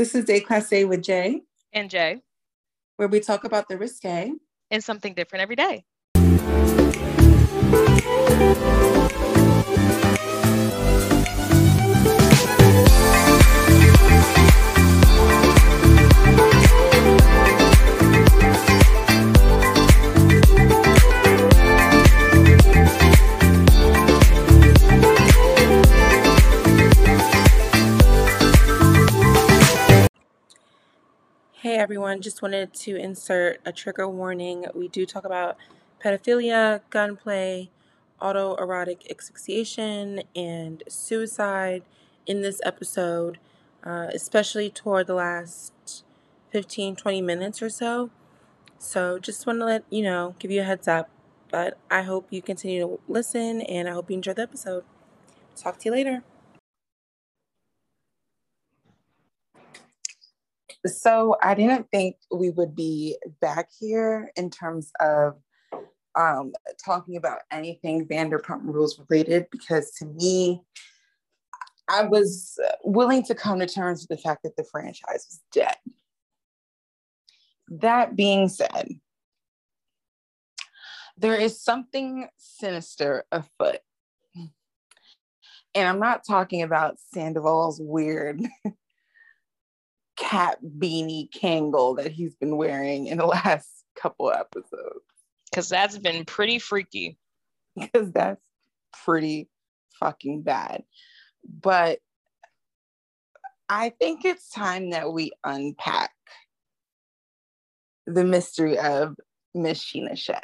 This is Day Class A with Jay and Jay, where we talk about the risque and something different every day. Everyone, just wanted to insert a trigger warning. We do talk about pedophilia, gunplay, autoerotic asphyxiation, and suicide in this episode, uh, especially toward the last 15 20 minutes or so. So, just want to let you know, give you a heads up. But I hope you continue to listen and I hope you enjoy the episode. Talk to you later. So I didn't think we would be back here in terms of um, talking about anything Vanderpump Rules related because to me, I was willing to come to terms with the fact that the franchise was dead. That being said, there is something sinister afoot. And I'm not talking about Sandoval's weird cat beanie Kangol that he's been wearing in the last couple episodes. Because that's been pretty freaky. Because that's pretty fucking bad. But I think it's time that we unpack the mystery of Miss Scheana Shay.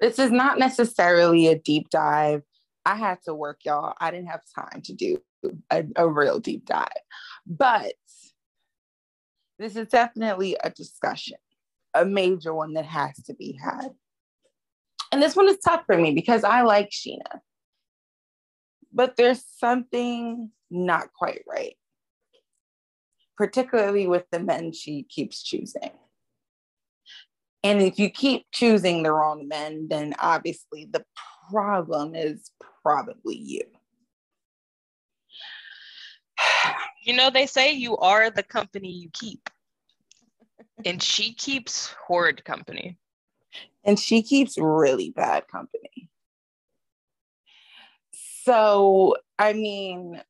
This is not necessarily a deep dive. I had to work, y'all. I didn't have time to do a, a real deep dive. But this is definitely a discussion, a major one that has to be had. And this one is tough for me because I like Scheana. but there's something not quite right, particularly with the men she keeps choosing. And if you keep choosing the wrong men, then obviously the problem is probably you. You know, they say you are the company you keep. and she keeps horrid company. And she keeps really bad company. So, I mean,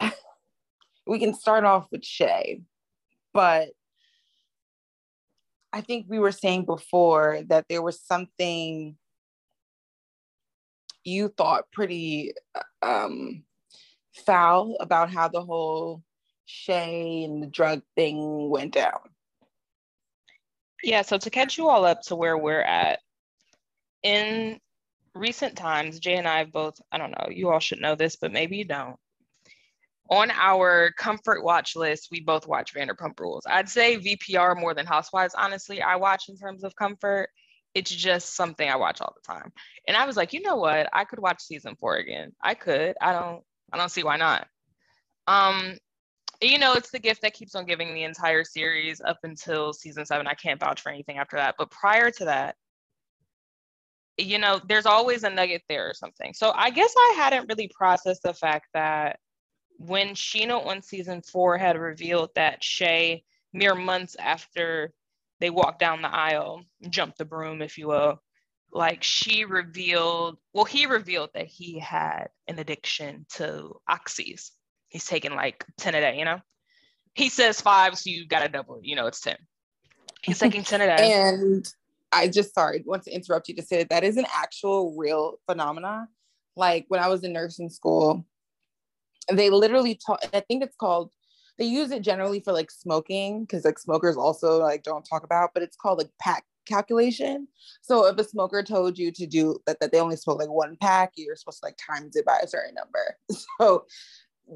we can start off with Shay, but I think we were saying before that there was something you thought pretty um, foul about how the whole Shay and the drug thing went down. Yeah, so to catch you all up to where we're at, in recent times, Jay and I have both, I don't know, you all should know this, but maybe you don't. On our comfort watch list, we both watch Vanderpump Rules. I'd say VPR more than Housewives, honestly, I watch in terms of comfort. It's just something I watch all the time. And I was like, you know what? I could watch season four again. I could. I don't I don't see why not. Um, you know, it's the gift that keeps on giving the entire series up until season seven. I can't vouch for anything after that. But prior to that, you know, there's always a nugget there or something. So I guess I hadn't really processed the fact that when Scheana on season four had revealed that Shay, mere months after they walked down the aisle, jumped the broom, if you will, like she revealed, well, he revealed that he had an addiction to oxys he's taking like 10 a day, you know? He says five, so you got to double. You know, it's 10. He's taking 10 a day. and I just, sorry, want to interrupt you to say that, that is an actual real phenomena. Like when I was in nursing school, they literally taught, I think it's called, they use it generally for like smoking because like smokers also like don't talk about, but it's called like pack calculation. So if a smoker told you to do that, that they only smoke like one pack, you're supposed to like times it by a certain number. So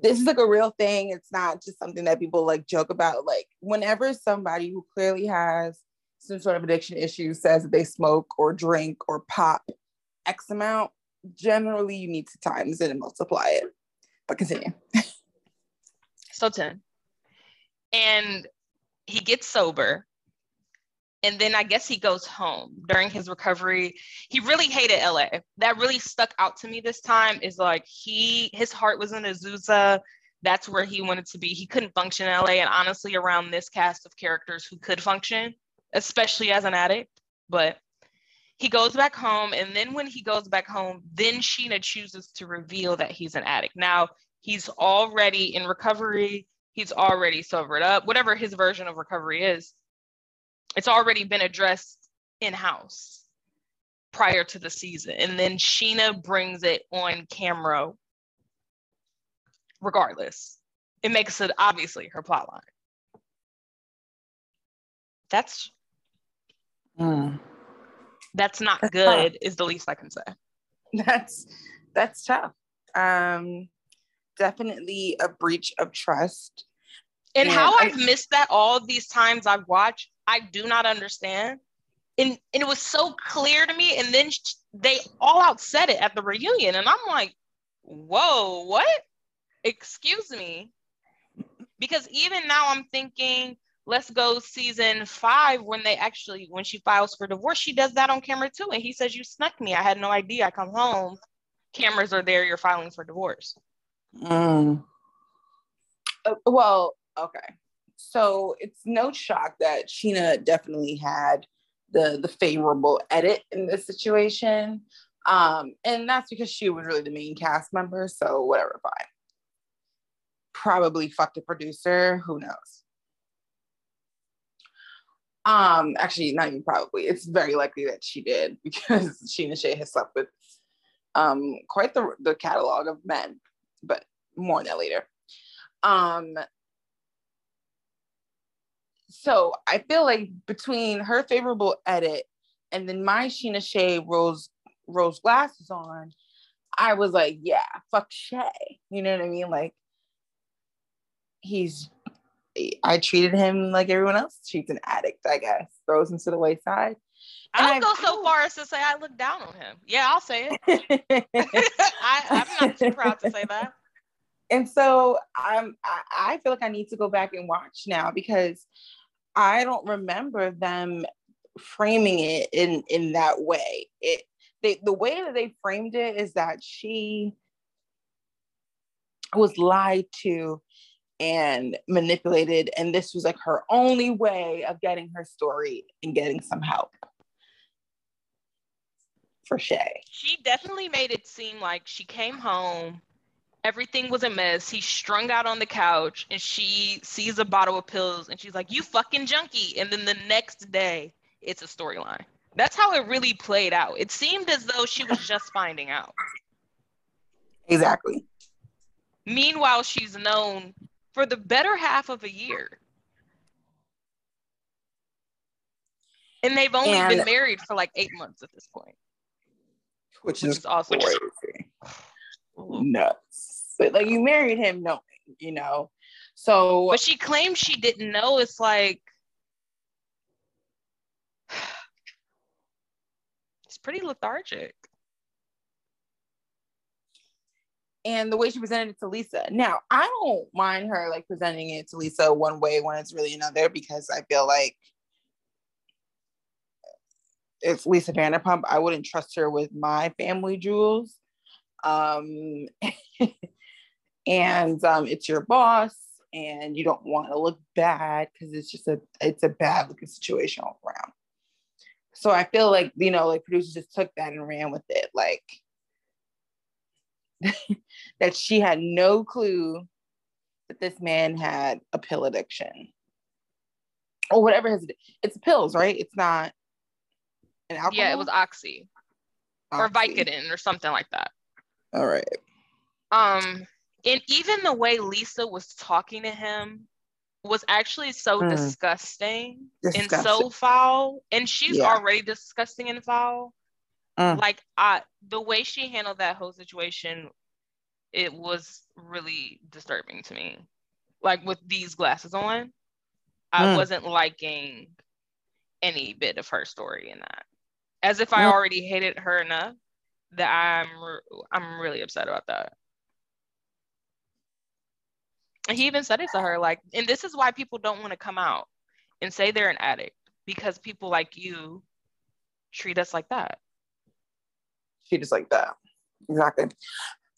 this is like a real thing. It's not just something that people like joke about. Like whenever somebody who clearly has some sort of addiction issue says that they smoke or drink or pop X amount, generally you need to times it and multiply it. But continue. so 10. And he gets sober and then I guess he goes home during his recovery. He really hated LA. That really stuck out to me this time is like he his heart was in Azusa. that's where he wanted to be. He couldn't function in LA, and honestly, around this cast of characters who could function, especially as an addict. But he goes back home, and then when he goes back home, then Scheana chooses to reveal that he's an addict. Now he's already in recovery. He's already sobered up. Whatever his version of recovery is, it's already been addressed in house prior to the season, and then Scheana brings it on camera regardless. It makes it obviously her plot line. That's mm. that's not that's good, tough. is the least I can say. That's that's tough. Um definitely a breach of trust. And, and how I, I've missed that all these times I've watched, I do not understand. And, and it was so clear to me. And then they all out said it at the reunion. And I'm like, whoa, what? excuse me. Because even now I'm thinking, let's go season five when they actually, when she files for divorce, she does that on camera too. And he says, You snuck me. I had no idea. I come home, cameras are there, you're filing for divorce. Mm. Uh, well, okay. So it's no shock that Scheana definitely had the the favorable edit in this situation. Um, and that's because she was really the main cast member. So whatever, fine probably fucked a producer. Who knows? Um, actually, not even probably. It's very likely that she did because Scheana Shay has slept with um quite the the catalog of men, but more on that later. Um, so I feel like between her favorable edit and then my Scheana Shay rose rose glasses on, I was like, yeah, fuck Shay. You know what I mean? Like he's I treated him like everyone else treats an addict, I guess. Throws him to the wayside. I'll go so far as to say I look down on him. Yeah, I'll say it. I, I'm not too proud to say that. And so I'm I, I feel like I need to go back and watch now because I don't remember them framing it in in that way. It they, the way that they framed it is that she was lied to and manipulated. And this was like her only way of getting her story and getting some help for Shay. She definitely made it seem like she came home, everything was a mess. He's strung out on the couch, and she sees a bottle of pills and she's like, You fucking junkie. And then the next day, it's a storyline. That's how it really played out. It seemed as though she was just finding out. Exactly. Meanwhile, she's known for the better half of a year. And they've only and, been married for like eight months at this point. Which, which is, is awesome. Crazy. Nuts. But like you married him knowing, you know. So But she claims she didn't know. It's like it's pretty lethargic and the way she presented it to Lisa. Now, I don't mind her like presenting it to Lisa one way when it's really another because I feel like it's Lisa Vanderpump, I wouldn't trust her with my family jewels. Um, and um, it's your boss, and you don't want to look bad because it's just a it's a bad looking situation all around. So I feel like you know, like producers just took that and ran with it, like that she had no clue that this man had a pill addiction or whatever his it's pills, right? It's not an alcohol. Yeah, it was oxy, oxy. or Vicodin or something like that. All right. Um, and even the way Lisa was talking to him was actually so mm. disgusting, disgusting, and so foul. And she's yeah. already disgusting and foul. Mm. Like I, the way she handled that whole situation, it was really disturbing to me. Like with these glasses on, mm. I wasn't liking any bit of her story in that. As if I already hated her enough that I'm re- I'm really upset about that. And he even said it to her, like, and this is why people don't want to come out and say they're an addict because people like you treat us like that treat us like that. Exactly.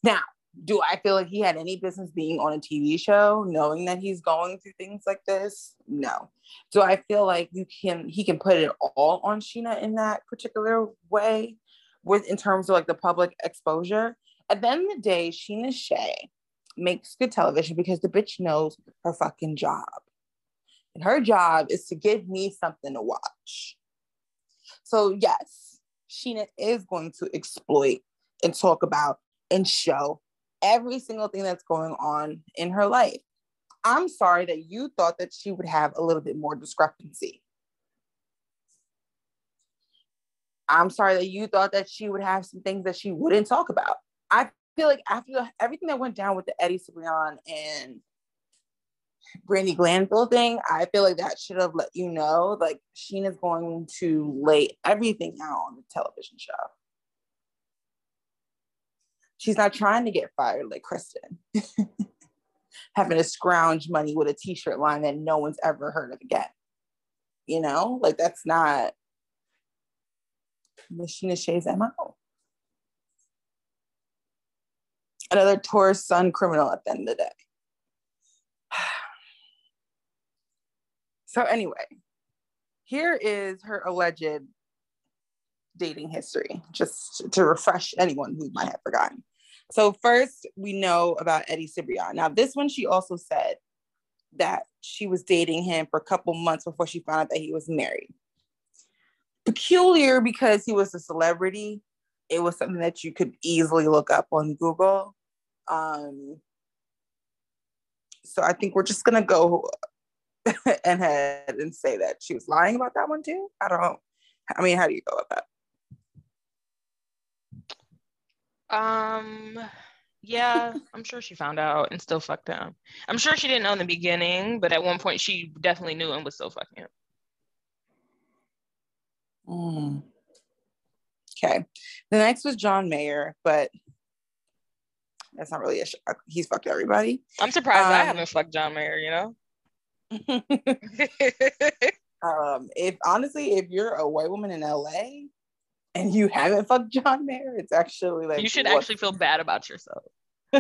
Now, Do I feel like he had any business being on a TV show, knowing that he's going through things like this? No. Do I feel like you can he can put it all on Scheana in that particular way, with in terms of like the public exposure? At the end of the day, Scheana Shay makes good television because the bitch knows her fucking job. And her job is to give me something to watch. So, yes, Scheana is going to exploit and talk about and show every single thing that's going on in her life. I'm sorry that you thought that she would have a little bit more discrepancy. I'm sorry that you thought that she would have some things that she wouldn't talk about. I feel like after the, everything that went down with the Eddie Cibrian and Brandi Glanville thing, I feel like that should have let you know, like Scheana's going to lay everything out on the television show. She's not trying to get fired like Kristen, having to scrounge money with a t-shirt line that no one's ever heard of again. You know, like that's not Scheana Shay's MO. Another tourist son criminal at the end of the day. So anyway, here is her alleged dating history, just to refresh anyone who might have forgotten. So first, we know about Eddie Cibrian. Now, this one, she also said that she was dating him for a couple months before she found out that he was married. Peculiar because he was a celebrity. It was something that you could easily look up on Google. Um, so I think we're just gonna go and had and say that she was lying about that one too? I don't. I mean, how do you go about that? Um. Yeah, I'm sure she found out and still fucked him. I'm sure she didn't know in the beginning, but at one point she definitely knew and was still fucking him. Mm. Okay. The next was John Mayer, but that's not really a shock. He's fucked everybody. I'm surprised um, I haven't fucked John Mayer, you know? um, if honestly, if you're a white woman in LA and you haven't fucked John Mayer, it's actually like you should what? actually feel bad about yourself.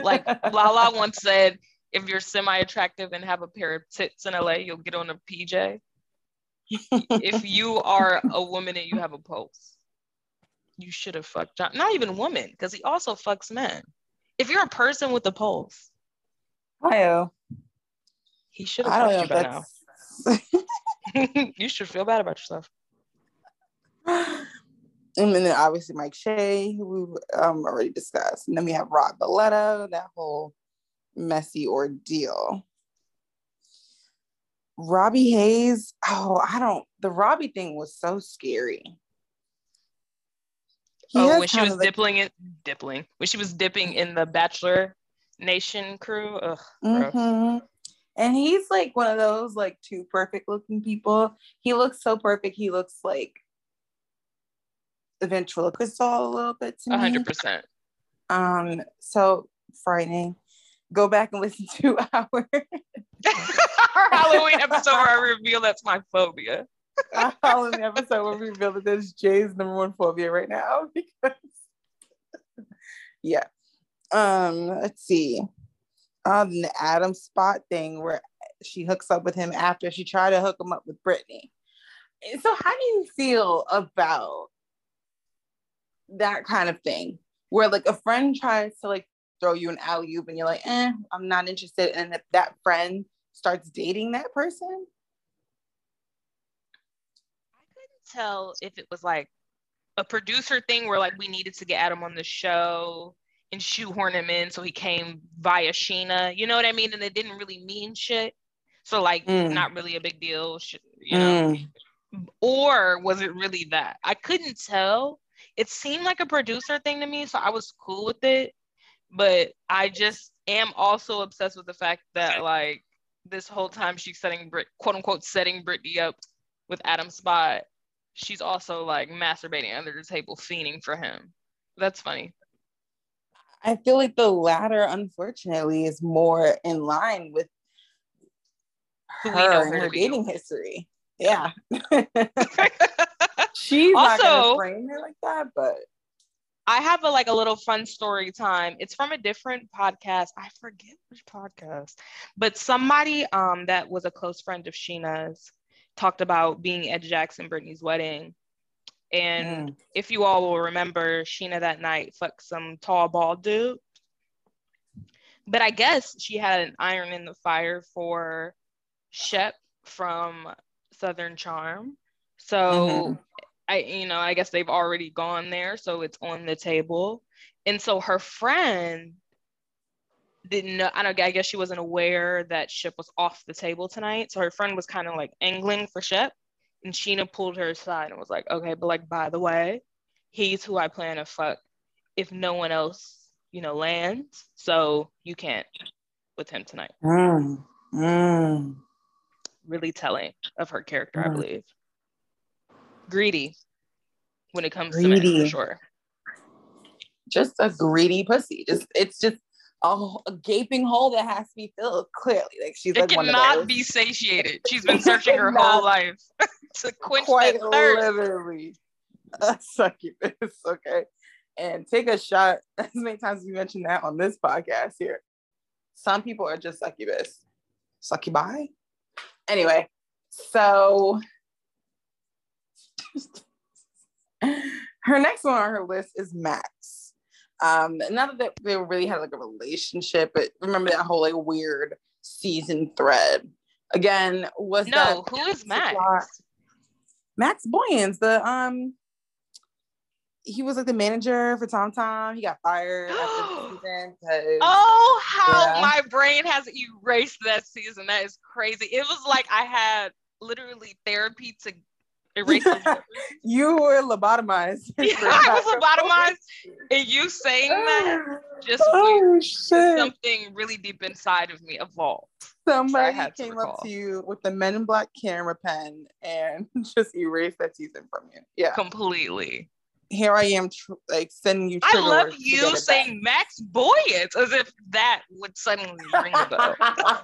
Like Lala once said, if you're semi-attractive and have a pair of tits in LA, you'll get on a PJ. if you are a woman and you have a pulse, you should have fucked John. Not even woman, because he also fucks men. If you're a person with a pulse, Hi, he should have fucked you by now. you should feel bad about yourself. And then obviously Mike Shay, who we've um, already discussed. And then we have Rob Valletta, that whole messy ordeal. Robby Hayes, oh, I don't, the Robbie thing was so scary. He oh, when she was like, dipping it, dipping, when she was dipping in the Bachelor Nation crew. Ugh, mm-hmm. And he's like one of those like two perfect looking people. He looks so perfect. He looks like the ventriloquist a little bit to 100%. Um, so frightening. Go back and listen to our, our Halloween episode where I reveal that's my phobia. Our Halloween episode where we reveal that that's Jay's number one phobia right now because yeah. Um, let's see um the Adam Spott thing where she hooks up with him after she tried to hook him up with Brittany. So how do you feel about that kind of thing? Where like a friend tries to like throw you an alley oop and you're like, eh, I'm not interested. And if that friend starts dating that person. I couldn't tell if it was like a producer thing where like we needed to get Adam on the show and shoehorn him in so he came via Scheana. You know what I mean? And it didn't really mean shit. So like mm. not really a big deal, you know. Mm. Or was it really that? I couldn't tell. It seemed like a producer thing to me, so I was cool with it. But I just am also obsessed with the fact that like this whole time she's setting Brit quote unquote setting Brittany up with Adam Spott, she's also like masturbating under the table, fiending for him. That's funny. I feel like the latter, unfortunately, is more in line with her and her dating history. Yeah. She's also, not gonna frame her like that, but I have a like a little fun story time. It's from a different podcast. I forget which podcast, but somebody um that was a close friend of Scheana's talked about being at Jackson and Brittany's wedding. And if you all will remember, Scheana that night fucked some tall bald dude. But I guess she had an iron in the fire for Shep from Southern Charm. So Mhm. I, you know, I guess they've already gone there, so it's on the table. And so her friend didn't know, I don't I guess she wasn't aware that Shep was off the table tonight. So her friend was kind of like angling for Shep. And Scheana pulled her aside and was like, okay, but like, by the way, he's who I plan to fuck if no one else, you know, lands. So you can't with him tonight. Mm. Mm. Really telling of her character, I Mm. believe. Greedy when it comes to men, for sure. Just a greedy pussy. Just it's just a, a gaping hole that has to be filled. Clearly, like she's It like one of cannot be satiated. She's been searching her whole life to quench quite that thirst. literally a succubus. Okay, and take a shot as many times as we mentioned that on this podcast here. Some people are just succubus, succubi. Anyway, so her next one on her list is Max. Um, not that they really had like a relationship, but remember that whole like weird season thread. Again, was No, that who is Max? Max Boyens, the um, he was like the manager for Tom Tom. He got fired after the season. 'cause- Oh, how Yeah. my brain has erased that season. That is crazy. It was like I had literally therapy to you were lobotomized. Yeah, I was lobotomized. And you saying that just oh shit! something really deep inside of me evolved. Somebody to came recall. up to you with the Men in Black camera pen and just erased that season from you. Yeah, Completely. here I am, tr- like sending you. I love to you saying Max Boyens as if that would suddenly ring a bell. back.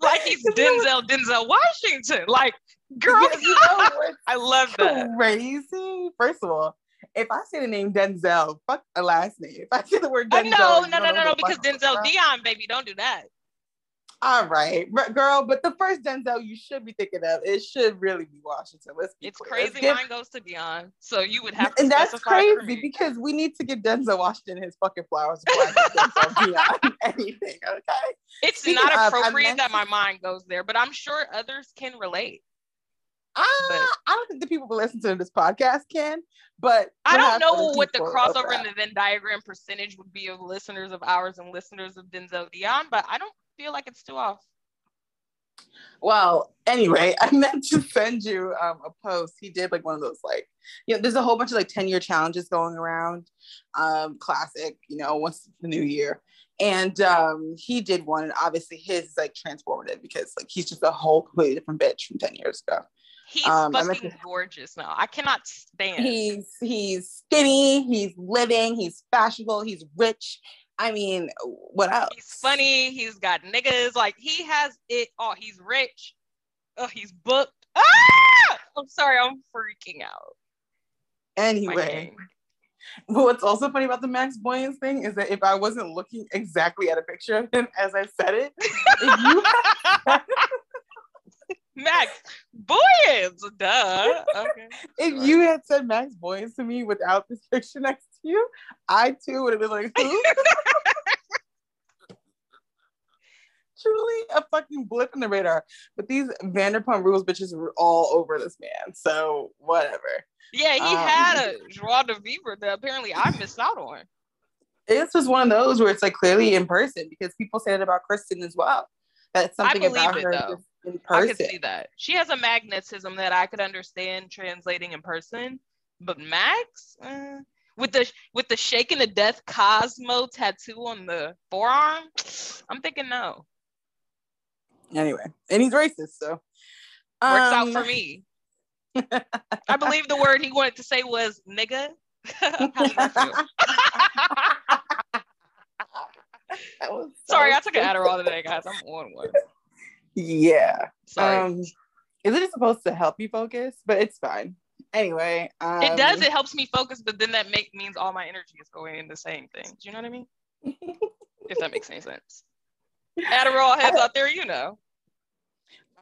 like he's Denzel, Denzel Washington. Like, girl, you know I love that. crazy. First of all, if I say the name Denzel, fuck a last name. If I say the word Denzel, no, no, no, no, no, because Denzel Dion, baby, don't do that. All right, but girl, but the first Denzel you should be thinking of, it should really be Washington. Let's be It's clear. Crazy. give- Mine goes to Dion, so you would have to and that's crazy because we need to give Denzel Washington his fucking flowers before Denzel Dion anything. Okay. It's Speaking not of, appropriate meant that my mind goes there, but I'm sure others can relate. Uh, I don't think the people who listen to this podcast can, but I don't know what the crossover over in the Venn diagram percentage would be of listeners of ours and listeners of Denzel Dion, but I don't feel like it's too off. Well, anyway, I meant to send you um, a post. He did like one of those like, you know, there's a whole bunch of like 10 year challenges going around. Um, classic, you know, once the new year. And um, he did one, and obviously his is like transformative because like he's just a whole completely different bitch from 10 years ago. He's Um, fucking gorgeous now. I cannot stand. He's he's skinny, he's living, he's fashionable, he's rich. I mean, what else? He's funny. He's got niggas. Like he has it all. He's rich. Oh, he's booked. Ah! I'm sorry. I'm freaking out. Anyway. But what's also funny about the Max Boyens thing is that if I wasn't looking exactly at a picture of him as I said it, if you Max Boyens. Duh. Okay. if you had said Max Boyens to me without this picture next to you, I too would have been like, who? Truly a fucking blip in the radar. But these Vanderpump Rules bitches were all over this man. So whatever. Yeah, he Um, had a joie de vivre that apparently I missed out on. This just one of those where it's like clearly in person because people say it about Kristen as well. That's something I believe about it, her though. just in I could see that. She has a magnetism that I could understand translating in person, but Max, eh, with the with the shaking to death Cosmo tattoo on the forearm, I'm thinking no. Anyway, and he's racist, so Works out Um, for me. I believe the word he wanted to say was nigga. How does that feel? That was so Sorry, I took an. Adderall today, guys. I'm on one. Yeah. Sorry. Um, is it supposed to help you focus? But it's fine. anyway, um, it does. It helps me focus, but then that make means all my energy is going into saying things. Do you know what I mean? if that makes any sense. Adderall heads out there, you know.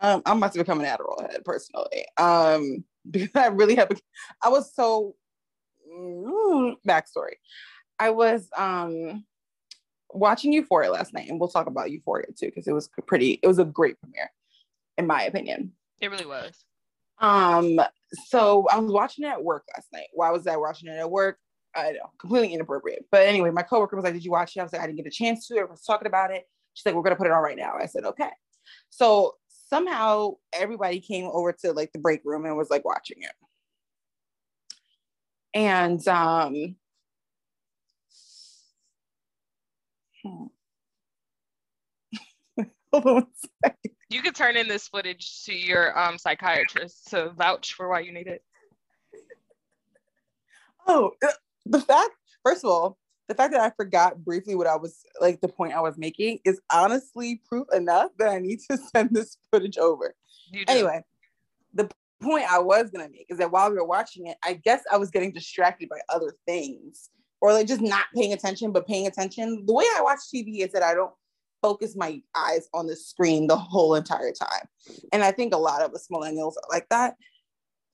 Um, I'm about to become an Adderall head personally. Um, because I really have. I was so mm, backstory. I was um watching Euphoria last night, and we'll talk about Euphoria too because it was pretty. It was a great premiere, in my opinion. It really was. Um, so I was watching it at work last night. Why was I watching it at work? I know, completely inappropriate. But anyway, my coworker was like, "Did you watch it?" I was like, "I didn't get a chance to." I was talking about it. She's like, "We're gonna put it on right now." I said, "Okay." So somehow everybody came over to like the break room and was like watching it. And um hmm. hold on You could turn in this footage to your um psychiatrist to vouch for why you need it. Oh, uh, the fact, first of all, the fact that I forgot briefly what I was like the point I was making is honestly proof enough that I need to send this footage over. Anyway, the point I was gonna make is that while we were watching it, I guess I was getting distracted by other things or like just not paying attention, but paying attention. The way I watch TV is that I don't focus my eyes on the screen the whole entire time. And I think a lot of us millennials are like that.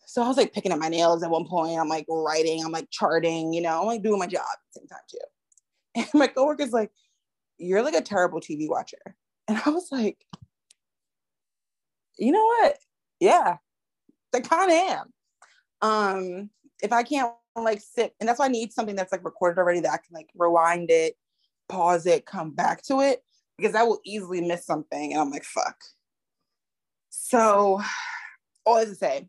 So I was like picking up my nails at one point. I'm like writing, I'm like charting, you know, I'm like doing my job at the same time too. And my coworker's like, You're like a terrible TV watcher. And I was like, You know what? Yeah, I kind of am. Um, if I can't like sit, and that's why I need something that's like recorded already that I can like rewind it, pause it, come back to it, because I will easily miss something. And I'm like, fuck. So, all is to say,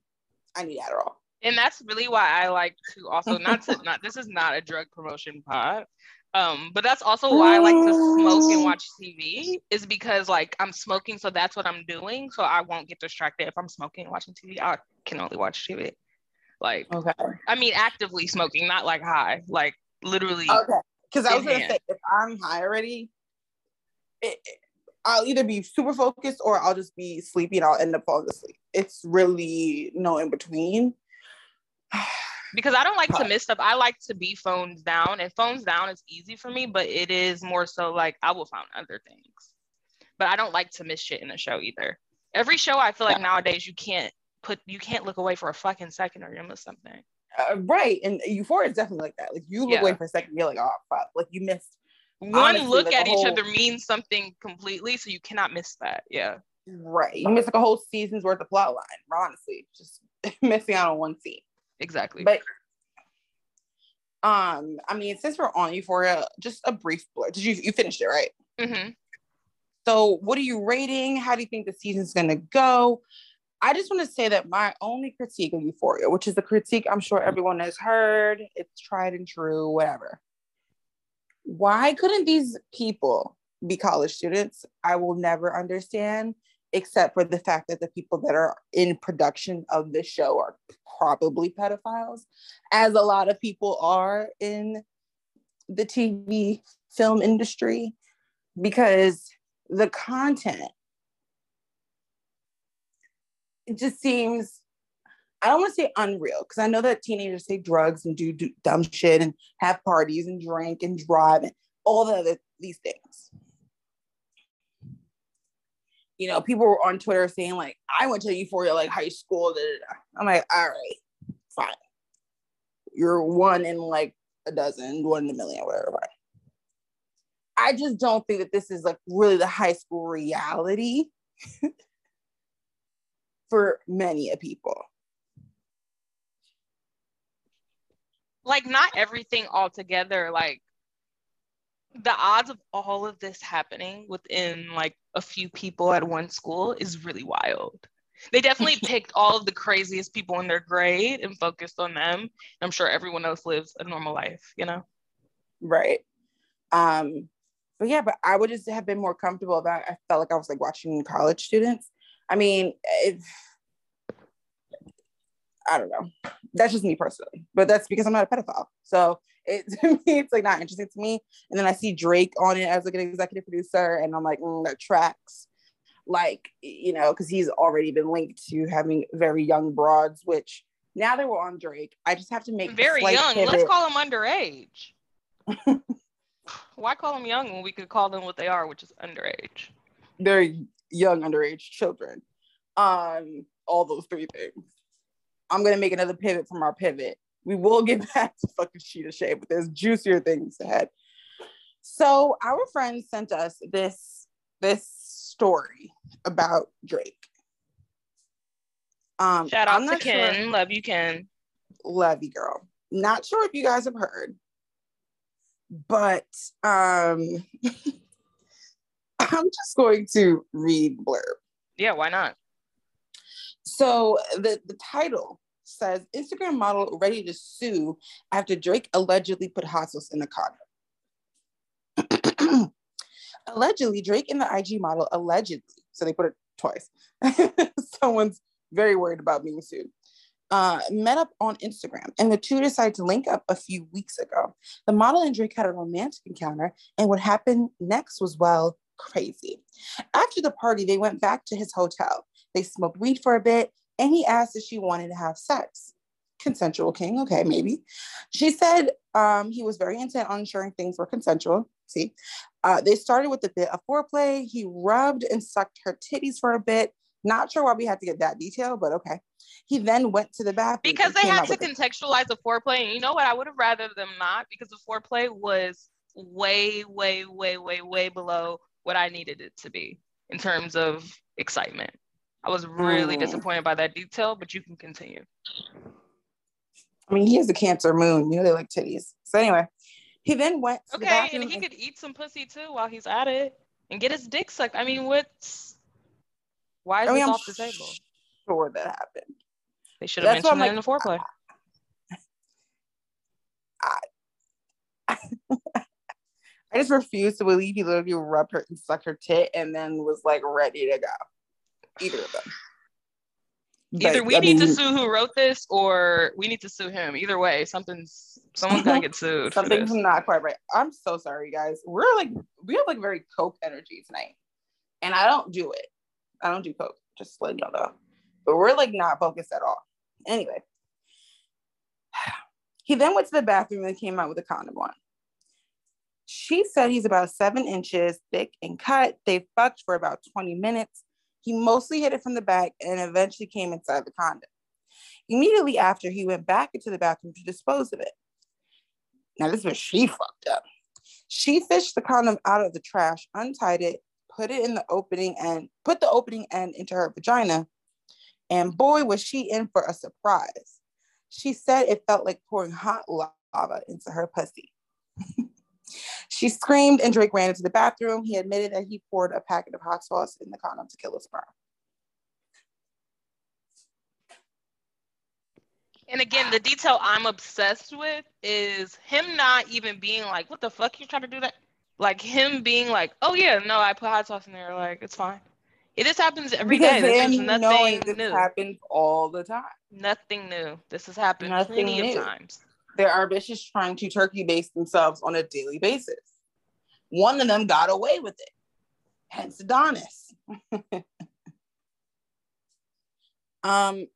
I need Adderall. And that's really why I like to also not to not this is not a drug promotion pod. Um, but that's also why I like to smoke and watch TV is because like I'm smoking, so that's what I'm doing. So I won't get distracted if I'm smoking and watching TV. I can only watch TV. Like okay. I mean actively smoking, not like high, like literally. Okay. Because I was gonna hand. say if I'm high already, it, I'll either be super focused or I'll just be sleepy and I'll end up falling asleep. It's really no in between. because I don't like to miss stuff. I like to be phones down, and phones down is easy for me, but it is more so like I will find other things. But I don't like to miss shit in a show either. Every show, I feel like nowadays you can't put you can't look away for a fucking second or you miss something. Uh, right, and Euphoria is definitely like that. Like you look yeah. away for a second, you're like, oh fuck, like you missed one honestly, look like at whole... each other means something completely, so you cannot miss that. Yeah. Right. You miss like a whole season's worth of plot line, honestly. Just missing out on one scene. Exactly. But um, I mean, since we're on Euphoria, just a brief blur. Did you you finished it, right? Mm-hmm. So what are you rating? How do you think the season's gonna go? I just want to say that my only critique of Euphoria, which is the critique I'm sure everyone has heard, it's tried and true, whatever why couldn't these people be college students? I will never understand, except for the fact that the people that are in production of the show are probably pedophiles, as a lot of people are in the TV film industry, because the content it just seems I don't want to say unreal because I know that teenagers take drugs and do, do, dumb shit and have parties and drink and drive and all the other these things. You know, people were on Twitter saying like, "I went to Euphoria like high school." Da, da, da. I'm like, all right, fine. You're one in like a dozen, one in a million, whatever. I just don't think that this is like really the high school reality for many people. like not everything all together like the odds of all of this happening within like a few people at one school is really wild. They definitely picked all of the craziest people in their grade and focused on them. I'm sure everyone else lives a normal life you know? Right. Um but yeah but i would just have been more comfortable about i felt like i was like watching college students i mean if I don't know. That's just me personally, but that's because I'm not a pedophile. So it to me, it's like not interesting to me. And then I see Drake on it as like an executive producer, and I'm like, mm, that tracks. Like you know, because he's already been linked to having very young broads, which Now they were on Drake. I just have to make Very young. Pivot. Let's call them underage. Why call them young when we could call them what they are, which is underage? They're young underage children. Um, all those three things. I'm gonna make another pivot from our pivot. We will get back to fucking Scheana Shay, but there's juicier things ahead. So our friend sent us this this story about Drake. Um, Shout out to Ken. Sure. Love you, Ken. Love you, girl. Not sure if you guys have heard, but um, I'm just going to read blurb. Yeah, why not? So the, the title says Instagram model ready to sue after Drake allegedly put hot in the condom. allegedly, Drake and the IG model allegedly, so they put it twice. Someone's very worried about being sued. Uh, met up on Instagram, and the two decided to link up a few weeks ago. The model and Drake had a romantic encounter, and what happened next was well crazy. After the party, they went back to his hotel. They smoked weed for a bit, and he asked if she wanted to have sex. Consensual king, okay, maybe. She said um, he was very intent on ensuring things were consensual. See, uh, they started with a bit of foreplay. He rubbed and sucked her titties for a bit. Not sure why we had to get that detail, but okay. He then went to the bathroom because they had to contextualize the foreplay. And you know what? I would have rather them not because the foreplay was way, way, way, way, way below what I needed it to be in terms of excitement. I was really mm. disappointed by that detail, but you can continue. I mean, he has a Cancer moon. You know, they like titties. So anyway, he then went. okay, and he and- could eat some pussy too while he's at it and get his dick sucked. I mean, what's why is I mean, this I'm off the table? Sure, that happened. They should have mentioned that like, in the foreplay. I, I, I just refuse to believe he literally rubbed her and sucked her tit and then was like ready to go either of them. Either we I need mean, to sue who wrote this, or we need to sue him. Either way, something's someone's gonna get sued. Something's not quite right. I'm so sorry, guys. We're like we have like very coke energy tonight, and I don't do it. I don't do coke. Just letting y'all know. But we're like not focused at all. Anyway, he then went to the bathroom and came out with a condom on. She said he's about seven inches thick and cut. They fucked for about 20 minutes. He mostly hit it from the back and eventually came inside the condom. Immediately after, he went back into the bathroom to dispose of it. Now, this is where she fucked up. She fished the condom out of the trash, untied it, put it in the opening and put the opening end into her vagina. And boy, was she in for a surprise. She said it felt like pouring hot lava into her pussy. She screamed and Drake ran into the bathroom. He admitted that he poured a packet of hot sauce in the condom to kill the sperm. And again, the detail I'm obsessed with is him not even being like, what the fuck you trying to do that? Like him being like, oh yeah, no, I put hot sauce in there. Like, it's fine. It just happens every because day. This nothing this new. happens all the time. Nothing new. This has happened nothing plenty new. of times. There are bitches trying to turkey base themselves on a daily basis. One of them got away with it, hence Adonis. um,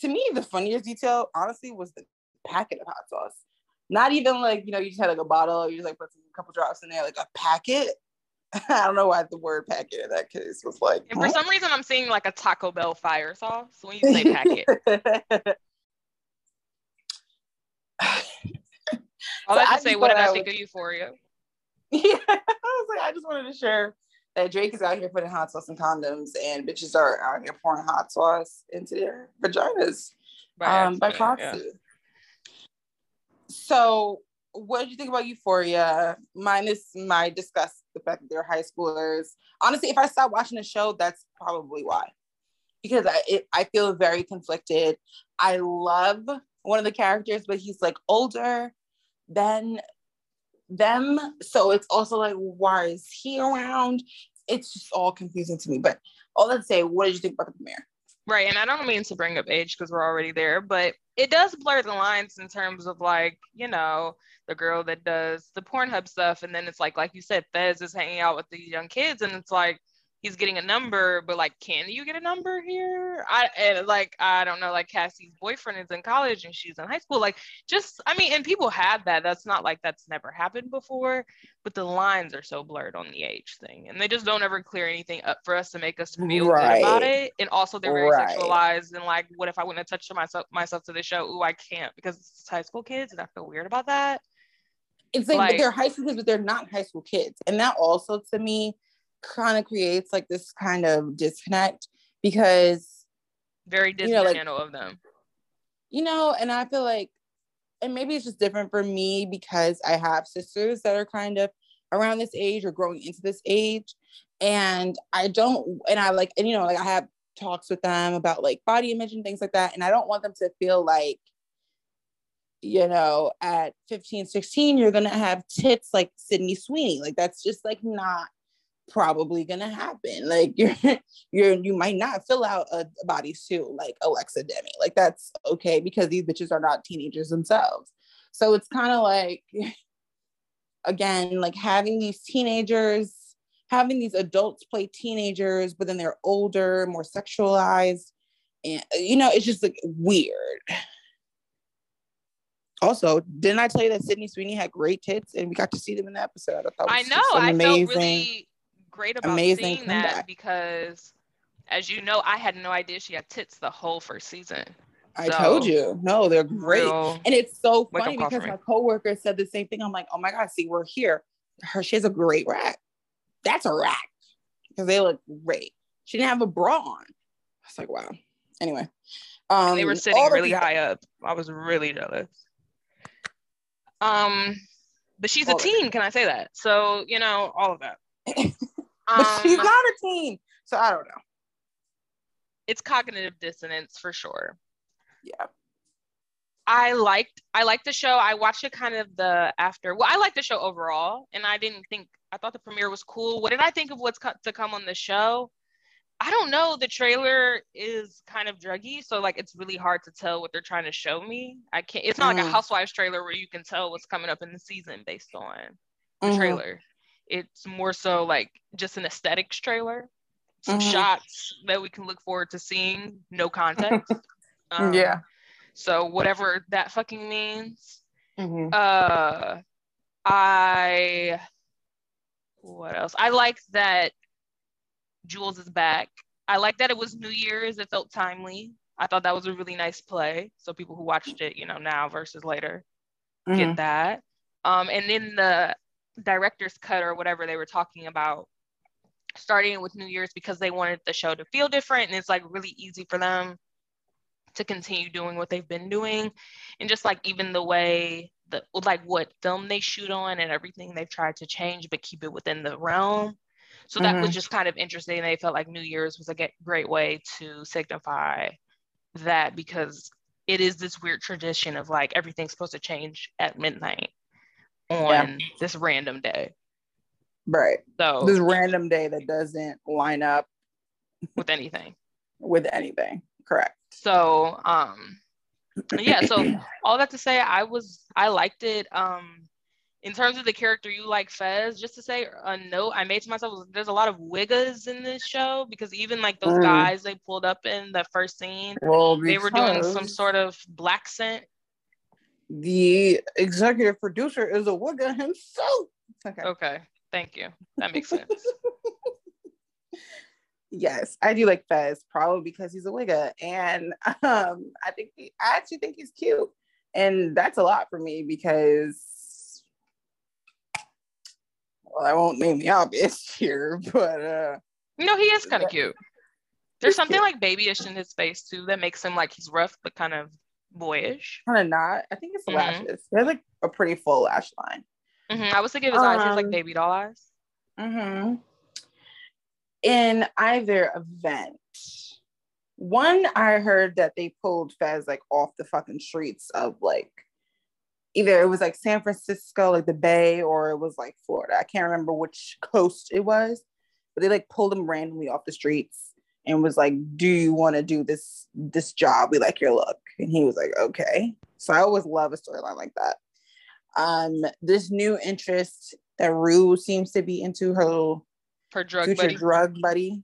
to me, the funniest detail, honestly, was the packet of hot sauce. Not even like, you know, you just had like a bottle, you just like put a couple drops in there, like a packet. I don't know why the word packet in that case was like. And for some reason, I'm seeing like a Taco Bell fire sauce when you say packet. So have to say, what did I, I think would... of Euphoria? Yeah, I was like, I just wanted to share that Drake is out here putting hot sauce in condoms, and bitches are out here pouring hot sauce into their vaginas by, um, by proxy. Yeah. So, what did you think about Euphoria? Minus my disgust the fact that they're high schoolers. Honestly, if I stop watching the show, that's probably why. Because I it, I feel very conflicted. I love one of the characters, but he's like older than them. So it's also like, why is he around? It's just all confusing to me. But all that to say, what did you think about the premiere? Right. And I don't mean to bring up age because we're already there, but it does blur the lines in terms of like, you know, the girl that does the Pornhub stuff. And then it's like, like you said, Fez is hanging out with these young kids. And it's like, he's getting a number, but like, can you get a number here? I and like I don't know, like Cassie's boyfriend is in college and she's in high school. Like, just I mean, and people have that. That's not like that's never happened before, but the lines are so blurred on the age thing, and they just don't ever clear anything up for us to make us feel right. good about it. And also, they're very right. sexualized. And like, what if I wouldn't have touched myself myself to the show? Ooh, I can't because it's high school kids, and I feel weird about that. It's like, like they're high school kids, but they're not high school kids, and that also to me kind of creates like this kind of disconnect because very Disney you know, like, of them. You know, and I feel like, and maybe it's just different for me because I have sisters that are kind of around this age or growing into this age. And I don't, and I like, and you know, like I have talks with them about like body image and things like that. And I don't want them to feel like, you know, at 15, 16, you're to have tits like Sydney Sweeney. Like that's just like not probably gonna happen. Like you're you're you might not fill out a, a bodysuit like oh, Alexa Demie. Like that's okay because these bitches are not teenagers themselves. So it's kind of like again, like having these teenagers, having these adults play teenagers, but then they're older, more sexualized. And you know, it's just like weird. Also, didn't I tell you that Sydney Sweeney had great tits and we got to see them in the episode? I, I know. I felt really great about Amazing seeing comeback. that because, as you know, I had no idea she had tits the whole first season. I told you. No, they're great. And it's so funny because my coworker said the same thing. I'm like, oh my God, see, we're here. Her, she has a great rack. That's a rack. Because they look great. She didn't have a bra on. I was like, wow. Anyway. Um, they were sitting really high up. I was really jealous. Um, but she's all a teen, can I say that? So, you know, all of that. but um, she's not a teen, so I don't know. It's cognitive dissonance for sure. Yeah. I liked I liked the show. I watched it kind of the after. Well, I liked the show overall, and I didn't think I thought the premiere was cool. What did I think of what's co- to come on the show? I don't know. The trailer is kind of druggy, so like it's really hard to tell what they're trying to show me. I can't. It's not mm. like a mm. Housewives trailer where you can tell what's coming up in the season based on the mm-hmm. trailer. It's more so like just an aesthetics trailer, some mm-hmm. shots that we can look forward to seeing, no context. um, yeah. So whatever that fucking means. Mm-hmm. Uh, I what else? I like that Jules is back. I like that it was New Year's. It felt timely. I thought that was a really nice play. So people who watched it, you know, now versus later, mm-hmm. get that. Um, and then the director's cut or whatever they were talking about starting with New Year's because they wanted the show to feel different and it's like really easy for them to continue doing what they've been doing. And just like even the way the like what film they shoot on and everything they've tried to change but keep it within the realm. So that mm-hmm. was just kind of interesting. They felt like new year's was a great way to signify that because it is this weird tradition of like everything's supposed to change at midnight on yeah. this random day. Right. So this random day that doesn't line up with anything. with anything. Correct. So um yeah, so all that to say I was I liked it. Um in terms of the character you like Fez, just to say a note I made to myself there's a lot of wiggas in this show because even like those mm. guys they pulled up in the first scene, well, they were doing some sort of black scent the executive producer is a wigga himself. Okay. Okay. Thank you. That makes sense. yes, I do like Fez, probably because he's a wigga. And um, I think he, I actually think he's cute. And that's a lot for me because well, I won't name the obvious here, but uh no, he is kind of cute. There's something cute. like babyish in his face too that makes him like he's rough but kind of boyish. Kind of not. I think it's the mm-hmm. lashes. They have like a pretty full lash line. Mm-hmm. I was thinking his um, eyes. He like baby doll eyes. Mm-hmm. In either event, one I heard that they pulled Fez like off the fucking streets of like either it was like San Francisco, like the Bay, or it was like Florida. I can't remember which coast it was, but they like pulled him randomly off the streets and was like, "Do you want to do this this job? We like your look." And he was like, "Okay." So I always love a storyline like that. Um, this new interest that Rue seems to be into her little her drug future buddy. drug buddy.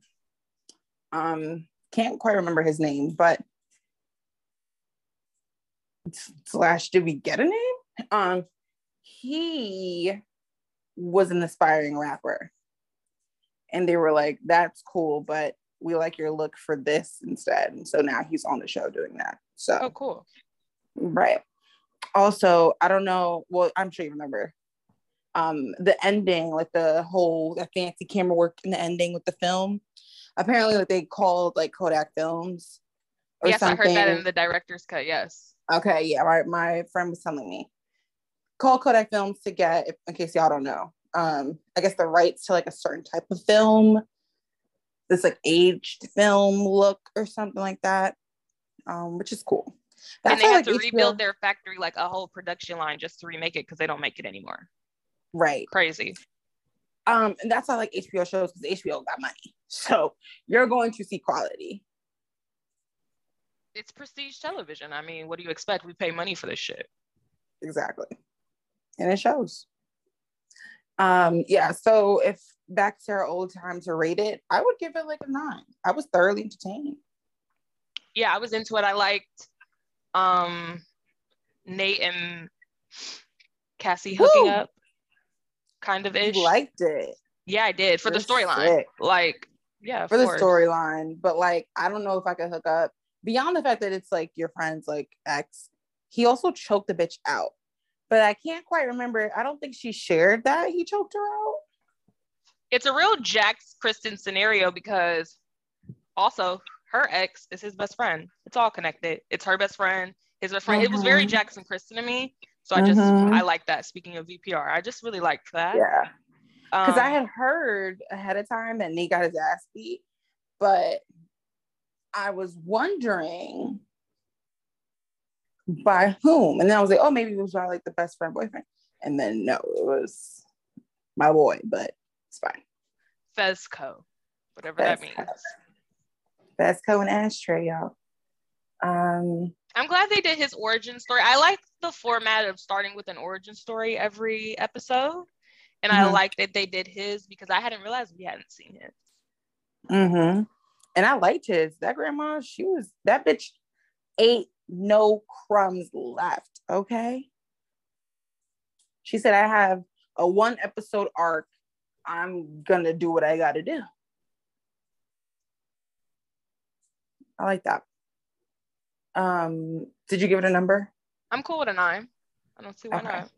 Um, can't quite remember his name, but slash, did we get a name? Um, he was an aspiring rapper, and they were like, "That's cool, but we like your look for this instead." And so now he's on the show doing that. So Oh, cool. Right. Also, I don't know. Well, I'm sure you remember um the ending, like the whole the fancy camera work in the ending with the film. Apparently, like they called like Kodak Films or Yes, something. I heard that in the director's cut. Yes. okay, yeah, my my friend was telling me. Call Kodak Films to get, if, in case y'all don't know, um, I guess the rights to like a certain type of film, this like aged film look or something like that, um, which is cool. and they have like, to HBO rebuild their factory, like a whole production line, just to remake it because they don't make it anymore. right. Crazy. Um, and that's how like HBO shows because HBO got money. So you're going to see quality. It's prestige television. I mean, what do you expect? We pay money for this shit. Exactly. And it shows. Um, yeah, so if back to our old time to rate it, I would give it like a nine. I was thoroughly entertained. Yeah, I was into it. I liked um Nate and Cassie hooking Woo! up, kind of ish. You liked it yeah, I did for the storyline. Like, yeah, for the storyline, but like I don't know if I could hook up beyond the fact that it's like your friend's like ex. He also choked the bitch out, but I can't quite remember. I don't think she shared that he choked her out. It's a real Jax Kristen scenario because also her ex is his best friend. It's all connected. It's her best friend, his best friend. It was very Mhm. Jackson Kristen to me. So I just Mhm. I like that. Speaking of VPR, I just really liked that. Yeah. because I Um, had heard ahead of time that Nate got his ass beat, but I was wondering by whom, and then I was like, oh, maybe it was by like the best friend boyfriend, and then no, it was my boy, but it's fine. Fezco, whatever that means. Fezco. Fesco and Ashtray, y'all. Um, I'm glad they did his origin story. I like the format of starting with an origin story every episode. And I Mhm. like that they did his because I hadn't realized we hadn't seen his. hmm And I liked his. That grandma, she was that bitch ate no crumbs left. Okay. She said, I have a one episode arc. I'm gonna do what I gotta do. I like that. Um, did you give it a number? I'm cool with a nine. I don't see why Okay. not.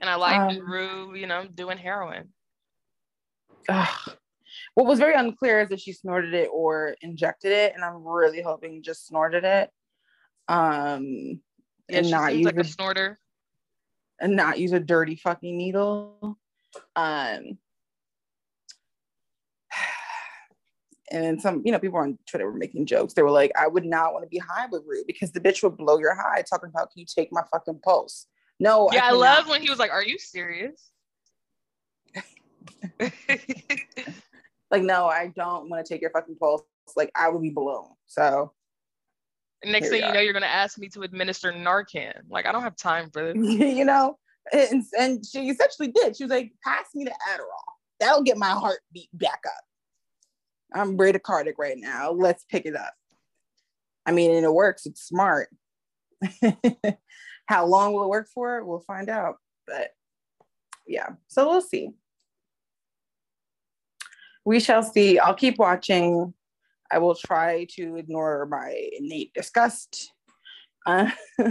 And I like Um, Rue, you know, doing heroin. Ugh. What was very unclear is if she snorted it or injected it, and I'm really hoping just snorted it. Um, Yeah, and not use like a a snorter. and not use a dirty fucking needle. Um, and then some, you know, people on Twitter were making jokes. They were like, I would not want to be high with Rue because the bitch would blow your high talking about, can you take my fucking pulse? No, Yeah, I, cannot. love when he was like, Are you serious? like, no, I don't want to take your fucking pulse. Like, I would be blown. So, Next Here thing you know, you're gonna ask me to administer Narcan. Like, I don't have time for this. you know, and, and she essentially did. She was like, pass me the Adderall. That'll get my heartbeat back up. I'm bradycardic right now. Let's pick it up. I mean, and it works. It's smart. How long will it work for? We'll find out. But yeah, so we'll see. We shall see. I'll keep watching. I will try to ignore my innate disgust. Uh,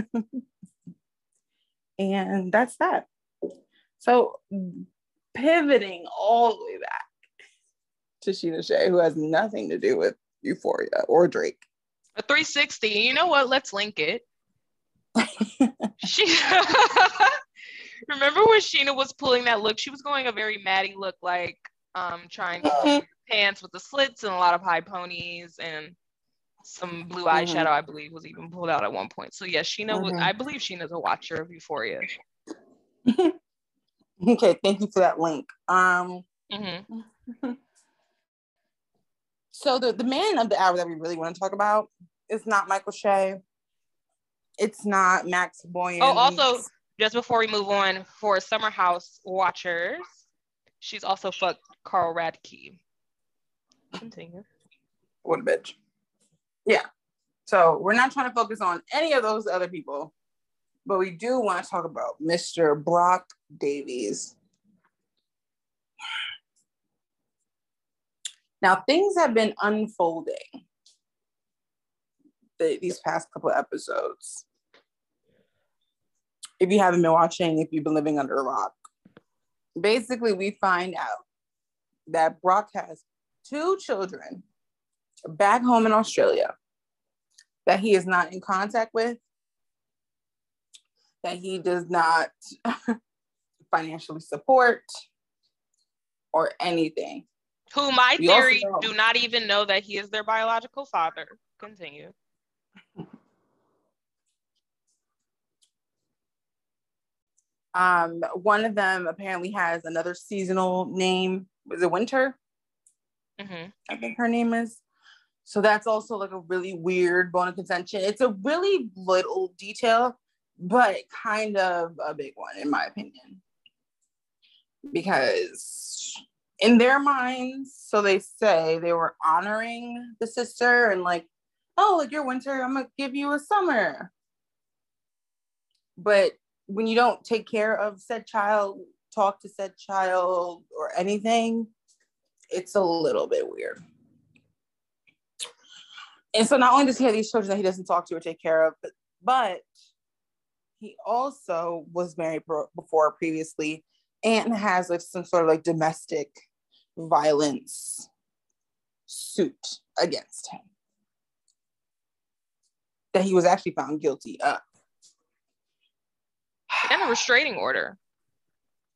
and that's that. So pivoting all the way back to Scheana Shay, who has nothing to do with Euphoria or Drake. A 360. You know what? Let's link it. she remember when Scheana was pulling that look? She was going a very Maddie look, like um trying to pants with the slits and a lot of high ponies and some blue Mhm. eyeshadow, I believe, was even pulled out at one point. So yeah, Scheana was Mhm. I believe Scheana's a watcher of Euphoria. Okay, thank you for that link. Um, hmm so the, the man of the hour that we really want to talk about is not Michael Shay. It's not Max Boyens. Oh, also, just before we move on, for Summer House watchers, She's also fucked Carl Radke. Continue. What a bitch. Yeah. So we're not trying to focus on any of those other people, but we do want to talk about Mr. Brock Davies. Now, things have been unfolding the, these past couple episodes. If you haven't been watching, if you've been living under a rock, basically, we find out that Brock has two children back home in Australia that he is not in contact with, that he does not financially support or anything. Who my theory do not even know that he is their biological father. Continue. Um, one of them apparently has another seasonal name. Was it Winter? Mm-hmm. I think her name is. So that's also like a really weird bone of contention. It's a really little detail, but kind of a big one, in my opinion. Because in their minds, so they say they were honoring the sister and like, oh, like your winter, I'm gonna give you a summer. But when you don't take care of said child, talk to said child or anything, it's a little bit weird. And so not only does he have these children that he doesn't talk to or take care of, but, but he also was married before previously and has like some sort of like domestic violence suit against him that he was actually found guilty of. And a restraining order.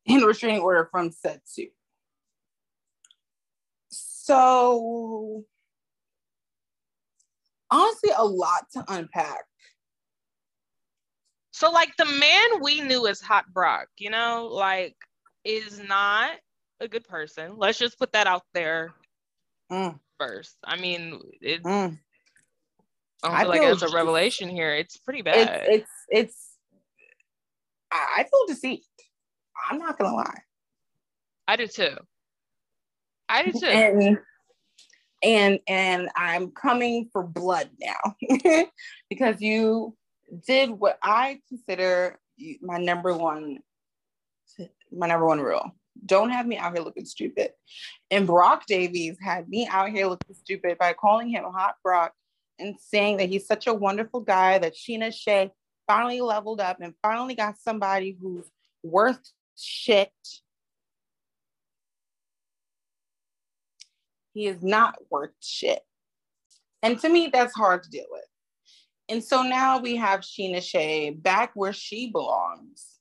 And a restraining order from said suit. So, honestly, a lot to unpack. So, like, the man we knew as Hot Brock, you know, like, is not a good person. Let's just put that out there mm. first. I mean, it, mm. I don't feel I like it's a revelation here. It's pretty bad. It's, it's, it's I feel deceived. I'm not gonna lie. I do too. I do too. And and and I'm coming for blood now because you did what I consider my number one my number one rule. Don't have me out here looking stupid. And Brock Davies had me out here looking stupid by calling him Hot Brock and saying that he's such a wonderful guy that Scheana Shay finally leveled up and finally got somebody who's worth shit. He is not worth shit. And to me, that's hard to deal with. And so now we have Scheana Shay back where she belongs,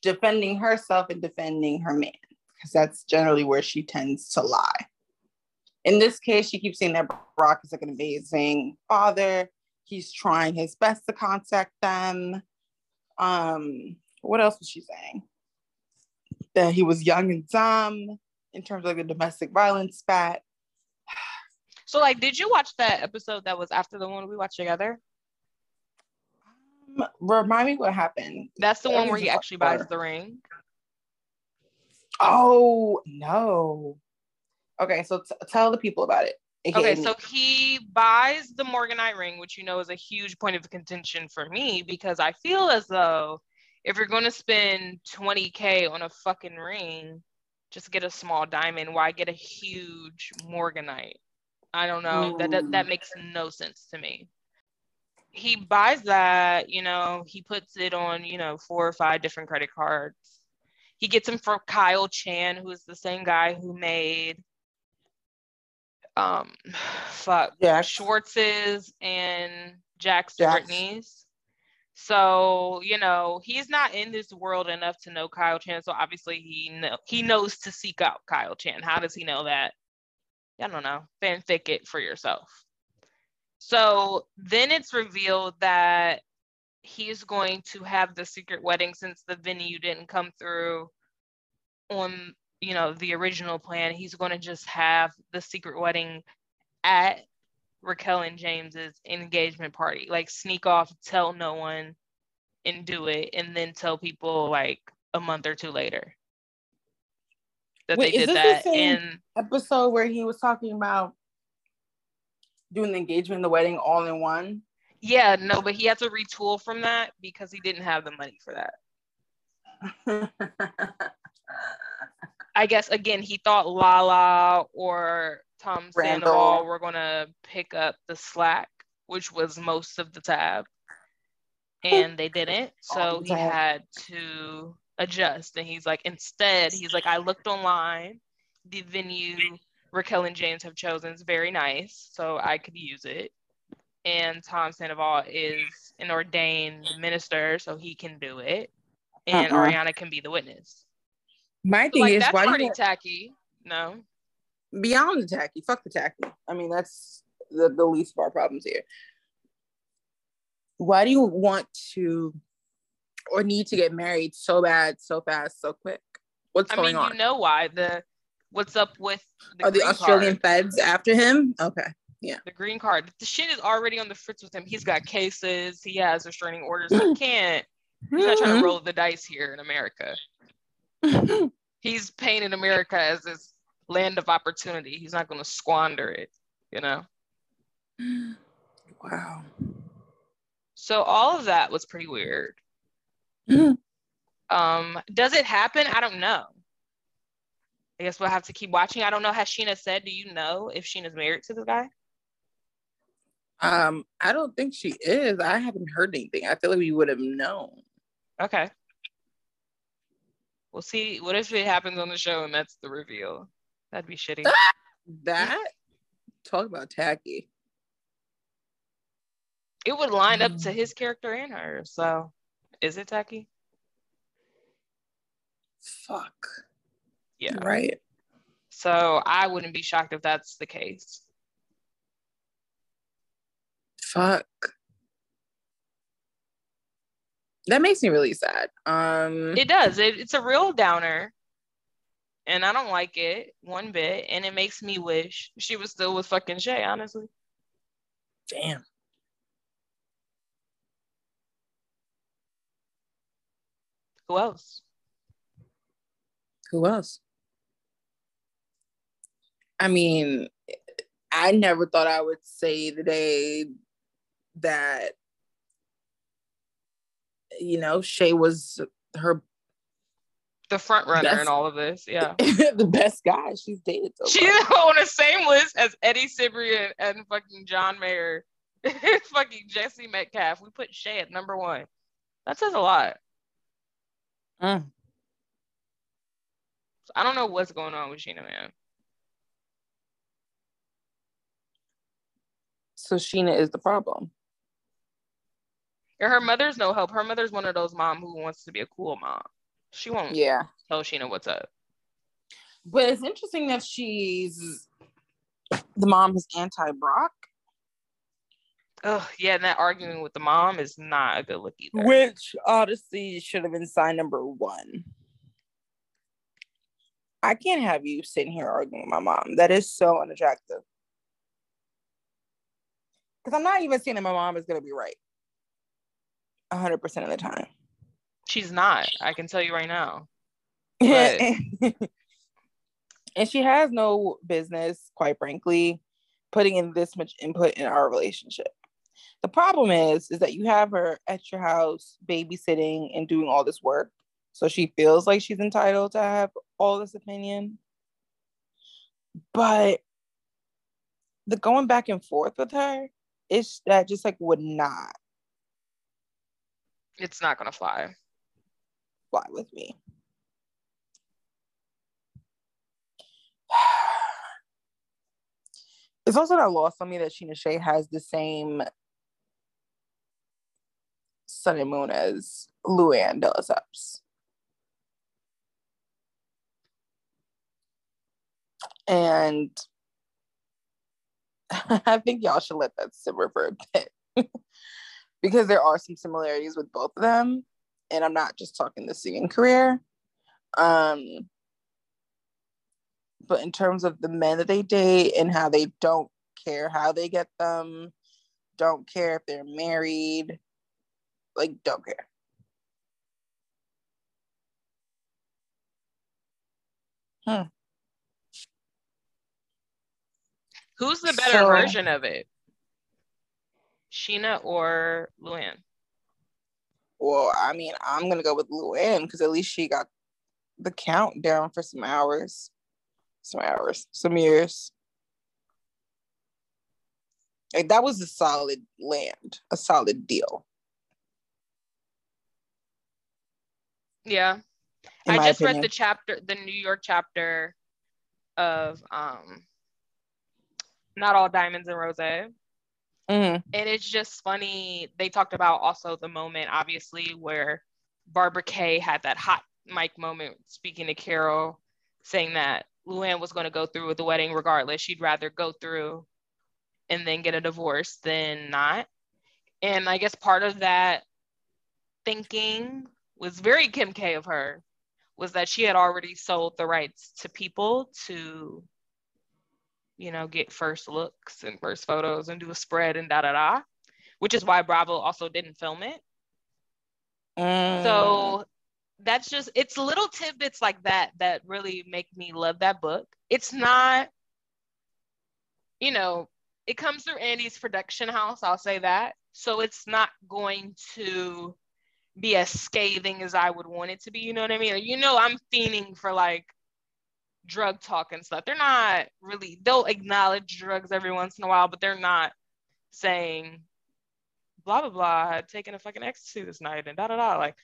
defending herself and defending her man, because that's generally where she tends to lie. In this case, she keeps saying that Brock is like an amazing father. He's trying his best to contact them. Um, what else was she saying? That he was young and dumb in terms of a domestic violence spat. So, like, did you watch that episode that was after the one we watched together? Um, remind me what happened. That's the one where he actually buys the ring. Oh no. Okay, so t- tell the people about it. Okay, so he buys the Morganite ring, which you know is a huge point of contention for me because I feel as though if you're going to spend 20k on a fucking ring, just get a small diamond. Why get a huge Morganite? I don't know. That, that that makes no sense to me. He buys that, you know, he puts it on, you know, four or five different credit cards. He gets them from Kyle Chan, who is the same guy who made um fuck Jax. Schwartz's and Jack's Jax. Brittany's. So, you know, he's not in this world enough to know Kyle Chan. So obviously he know he knows to seek out Kyle Chan. How does he know that? I don't know. Fanfic it for yourself. So then it's revealed that he's going to have the secret wedding since the venue didn't come through on you know the original plan he's going to just have the secret wedding at raquel and james's engagement party like sneak off tell no one and do it and then tell people like a month or two later that Wait, they is did this the that. same- And Episode where he was talking about doing the engagement and the wedding all in one. yeah, no, but he had to retool from that because he didn't have the money for that. I guess again, he thought Lala or Tom Randall. Sandoval were gonna pick up the slack, which was most of the tab, and they didn't. So he had to adjust, and he's like, instead, he's like, I looked online, the venue Raquel and James have chosen is very nice, so I could use it. And Tom Sandoval is an ordained minister, so he can do it, and Uh-uh. Ariana can be the witness. My thing like is, that's why do pretty you tacky. No. beyond the tacky? Fuck the tacky. I mean, that's the, the least of our problems here. Why do you want to or need to get married so bad, so fast, so quick? What's going on I going mean, on? you know why the what's up with the Are the Australian card? feds after him? Okay. Yeah. The green card. The shit is already on the fritz with him. He's got cases. He has restraining orders. He can't. He's not trying to roll the dice here in America. He's painted America as this land of opportunity. He's not going to squander it. You know. wow. So all of that was pretty weird. Mhm. Um, does it happen? I don't know. I guess we'll have to keep watching. I don't know. Has Scheana said? Do you know if Scheana's married to this guy? Um, I don't think she is. I haven't heard anything. I feel like we would have known. Okay. We'll see. What if it happens on the show and that's the reveal? That'd be shitty. That talk about tacky. It would line up to his character and her, So, is it tacky? Fuck. Yeah. Right. So I wouldn't be shocked if that's the case. Fuck. That makes me really sad. Um It does. It, it's a real downer. And I don't like it one bit. And it makes me wish she was still with fucking Shay, honestly. damn. Who else? Who else? I mean, I never thought I would say the day that you know Shay was her The front runner in all of this. Yeah. the best guy she's dated so She's on the same list as Eddie Cibrian and fucking John Mayer, fucking Jesse Metcalfe. We put Shay at number one. That says a lot. Mm. So I don't know what's going on with Scheana, man. So Scheana is the problem. And her mother's no help. Her mother's one of those mom who wants to be a cool mom. She won't Yeah. tell Scheana what's up. But it's interesting that she's the mom is anti Brock, Oh yeah, and that arguing with the mom is not a good look either. which honestly should have been sign number one. I can't have you sitting here arguing with my mom. That is so unattractive. Because I'm not even saying that my mom is going to be right 100% of the time. She's not. I can tell you right now. and she has no business, quite frankly, putting in this much input in our relationship. The problem is, is that you have her at your house babysitting and doing all this work. So she feels like she's entitled to have all this opinion. But the going back and forth with her, is that just like would not It's not gonna fly. fly with me. It's also not lost on me that Scheana Shay has the same sun and moon as Luann de. And I think y'all should let that simmer for a bit because there are some similarities with both of them. And I'm not just talking the singing career. Um, but in terms of the men that they date and how they don't care how they get them, don't care if they're married, like, don't care. Hmm. Who's the better So- version of it? Scheana or Luann? Well, I mean, I'm gonna go with Luann because at least she got the countdown for some hours, some hours, some years. Like that was a solid land, a solid deal. Yeah. I just read the chapter, the New York chapter of um Not All Diamonds and Rose. And Mhm. it's just funny. They talked about also the moment, obviously, where Barbara Kay had that hot mic moment speaking to Carol, saying that Luann was going to go through with the wedding regardless. She'd rather go through and then get a divorce than not. And I guess part of that thinking was very Kim K of her, was that she had already sold the rights to people to, you know, get first looks and first photos and do a spread and da da da, which is why Bravo also didn't film it. Mm. So that's just it's little tidbits like that that really make me love that book. It's not, you know, it comes through Andy's production house, I'll say that. So it's not going to be as scathing as I would want it to be, you know what I mean? You know, I'm fiending for like drug talk and stuff. They're not really they'll acknowledge drugs every once in a while, but they're not saying blah blah blah I had taken a fucking ecstasy this night and da da da like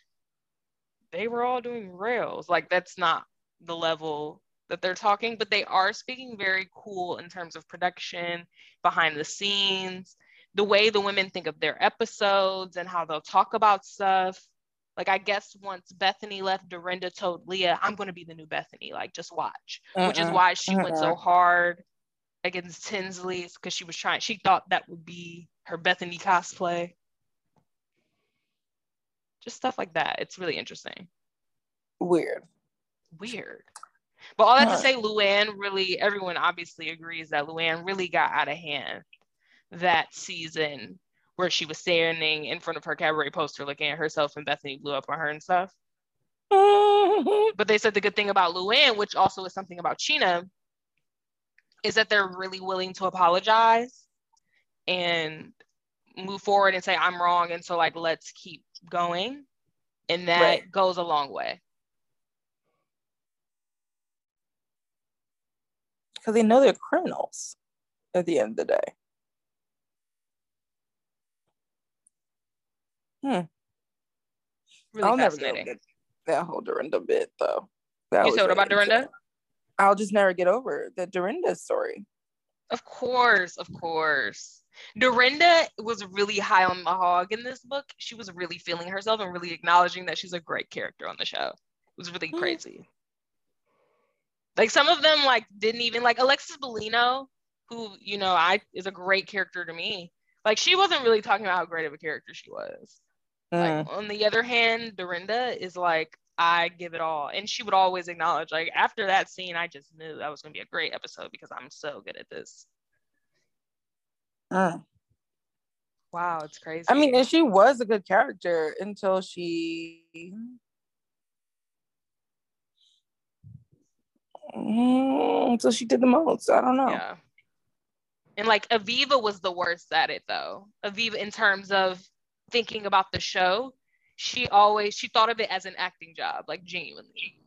they were all doing rails like that's not the level that they're talking but they are speaking very cool in terms of production behind the scenes the way the women think of their episodes and how they'll talk about stuff. Like i guess once bethany left dorinda told leah i'm going to be the new bethany like just watch which is why she went so hard against Tinsley because she was trying she thought that would be her Bethany cosplay. Just stuff like that. It's really interesting. Weird. weird. But all that Huh. to say Luann really everyone obviously agrees that Luann really got out of hand that season where she was standing in front of her cabaret poster looking at herself and Bethany blew up on her and stuff but they said the good thing about Luann, which also is something about Scheana, is that they're really willing to apologize and move forward and say, I'm wrong. And so, like, let's keep going. And that Right. goes a long way. Because they know they're criminals at the end of the day. Really I'll never get fascinating. over that whole Dorinda bit though. That You said what about Dorinda? I'll just never get over the Dorinda story. Of course, of course. Dorinda was really high on the hog in this book. She was really feeling herself and really acknowledging that she's a great character on the show. It was really Mm. crazy. Like some of them like didn't even like Alexis Bellino, who, you know, I is a great character to me. Like she wasn't really talking about how great of a character she was. Mm. Like on the other hand, Dorinda is like, I give it all. And she would always acknowledge, like, after that scene, I just knew that was gonna be a great episode because I'm so good at this. Mm. Wow, it's crazy. I mean, and she was a good character until she. Mm, until she did the most. I don't know. yeah. And like Aviva was the worst at it though. Aviva, in terms of thinking about the show, she always she thought of it as an acting job, like genuinely.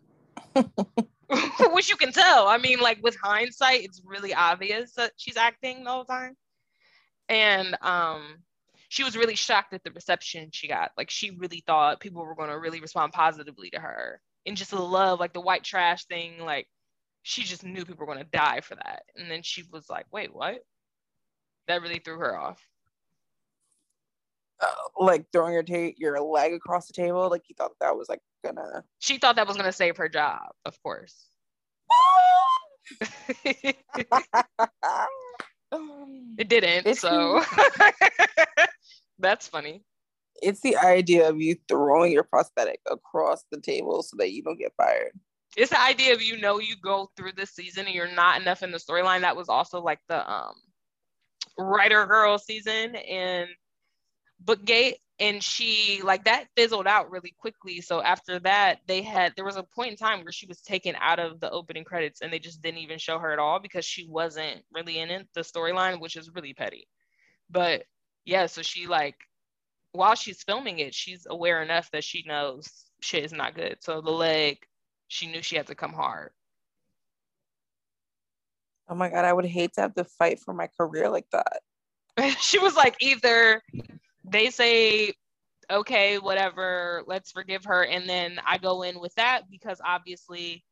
Which you can tell. I mean, like with hindsight, it's really obvious that she's acting the whole time. And um she was really shocked at the reception she got. Like she really thought people were gonna really respond positively to her. And just the love, like the white trash thing, like she just knew people were gonna die for that. And then she was like, wait, what? That really threw her off. Uh, like throwing your ta- your leg across the table, like you thought that was like gonna. She thought that was gonna save her job, of course. it didn't, It's- so that's funny. it's the idea of you throwing your prosthetic across the table so that you don't get fired. It's the idea of you know you go through this season and you're not enough in the storyline. That was also like the um writer girl season and but gay and she like that fizzled out really quickly. So after that they had there was a point in time where she was taken out of the opening credits and they just didn't even show her at all because she wasn't really in it the storyline which is really petty. But yeah so she like while she's filming it she's aware enough that she knows shit is not good. So the leg she knew she had to come hard. Oh my god i would hate to have to fight for my career like that. She was like either they say okay whatever let's forgive her. And then i go in with that because obviously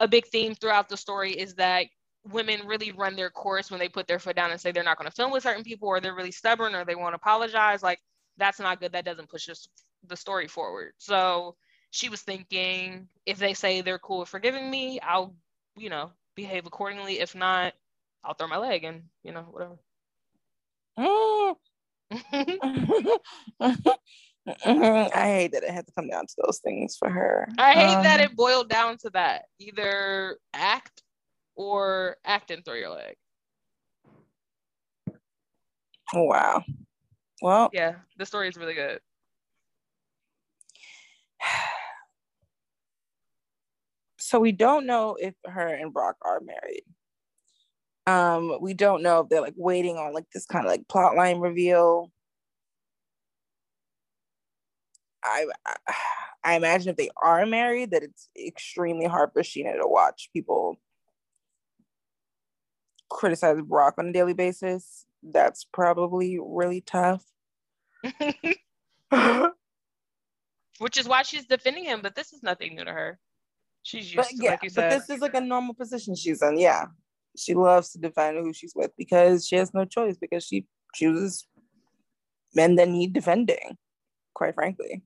a big theme throughout the story is that women really run their course when they put their foot down and say they're not going to film with certain people or they're really stubborn or they won't apologize. Like that's not good. That doesn't push us the story forward. So she was thinking if they say they're cool with forgiving me i'll you know behave accordingly. If not i'll throw my leg and you know whatever. Mm. I hate that it had to come down to those things for her. I hate Um, that it boiled down to that. Either act or act and throw your leg. Wow. Well, Yeah, the story is really good. so we don't know if her and Brock are married. Um, we don't know if they're like waiting on like this kind of like plot line reveal. I, I I imagine if they are married, that it's extremely hard for Scheana to watch people criticize Brock on a daily basis. That's probably really tough. Which is why she's defending him, but this is nothing new to her. She's used but to, yeah, like you said. but this is like a normal position she's in. Yeah, she loves to defend who she's with because she has no choice because she chooses men that need defending. Quite frankly,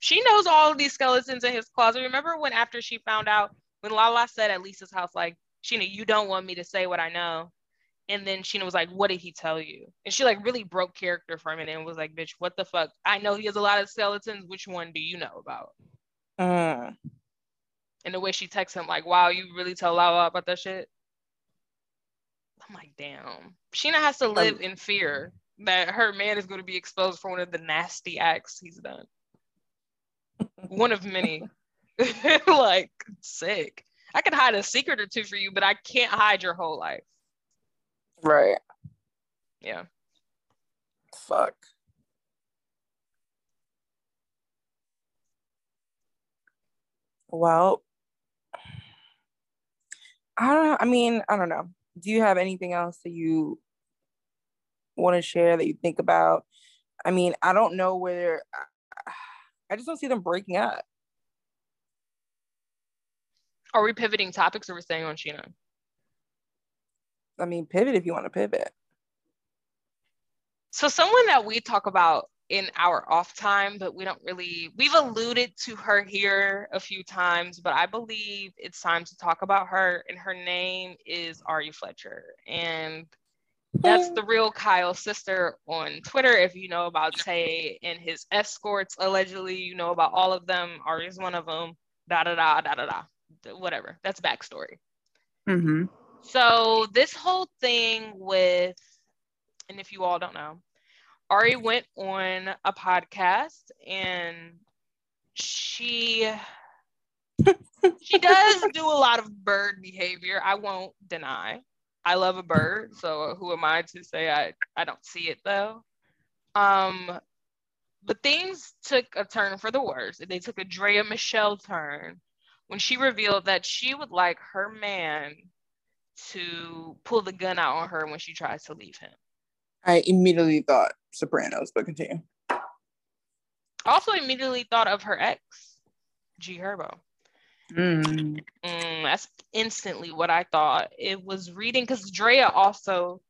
she knows all of these skeletons in his closet. Remember when after she found out when Lala said at Lisa's house, like, Scheana, you don't want me to say what I know. And then Scheana was like, What did he tell you? And she like really broke character for a minute and was like, Bitch, what the fuck? I know he has a lot of skeletons. Which one do you know about? Mm. And the way she texts him, like, wow, you really tell Lala about that shit? I'm like, damn. Scheana has to live in fear that her man is going to be exposed for one of the nasty acts he's done. one of many. like, sick. I can hide a secret or two for you, but I can't hide your whole life. right. Yeah. Fuck. Well, I don't know. I mean, I don't know. Do you have anything else that you want to share that you think about? I mean, I don't know whether I just don't see them breaking up. Are we pivoting topics or are we staying on Scheana? I mean, pivot if you want to pivot. So someone that we talk about in our off time, but we don't really we've alluded to her here a few times, but I believe it's time to talk about her. And her name is Ari Fletcher. And that's the real Kyle's sister on Twitter. If you know about Tay and his escorts, allegedly, you know about all of them. Ari is one of them. Da da da da da da. Whatever. That's backstory. Mm-hmm. So this whole thing with, and if you all don't know, Ari went on a podcast and she she does do a lot of bird behavior. I won't deny. I love a bird, so who am I to say I I don't see it though. Um, but things took a turn for the worse. They took a Drea Michelle turn when she revealed that she would like her man to pull the gun out on her when she tries to leave him. I immediately thought Sopranos, but continue. Also, immediately thought of her ex, G Herbo. Mm. Mm, that's instantly what I thought. It was reading because Drea also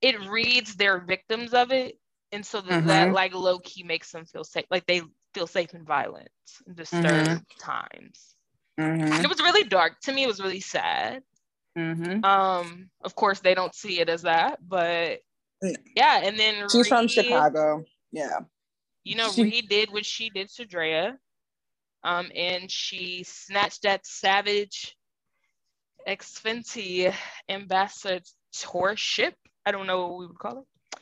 it reads their victims of it, and so that, that Mhm. like low key makes them feel safe, like they feel safe in violent, and disturbed Mhm. times. Mm-hmm. It was really dark to me. It was really sad. Mm-hmm. Um, of course, they don't see it as that, but No. Yeah. And then She's from Chicago. Yeah. You know, She- Reed did what she did to Drea. Um, and she snatched that savage X Fenty ambassadorship. I don't know what we would call it.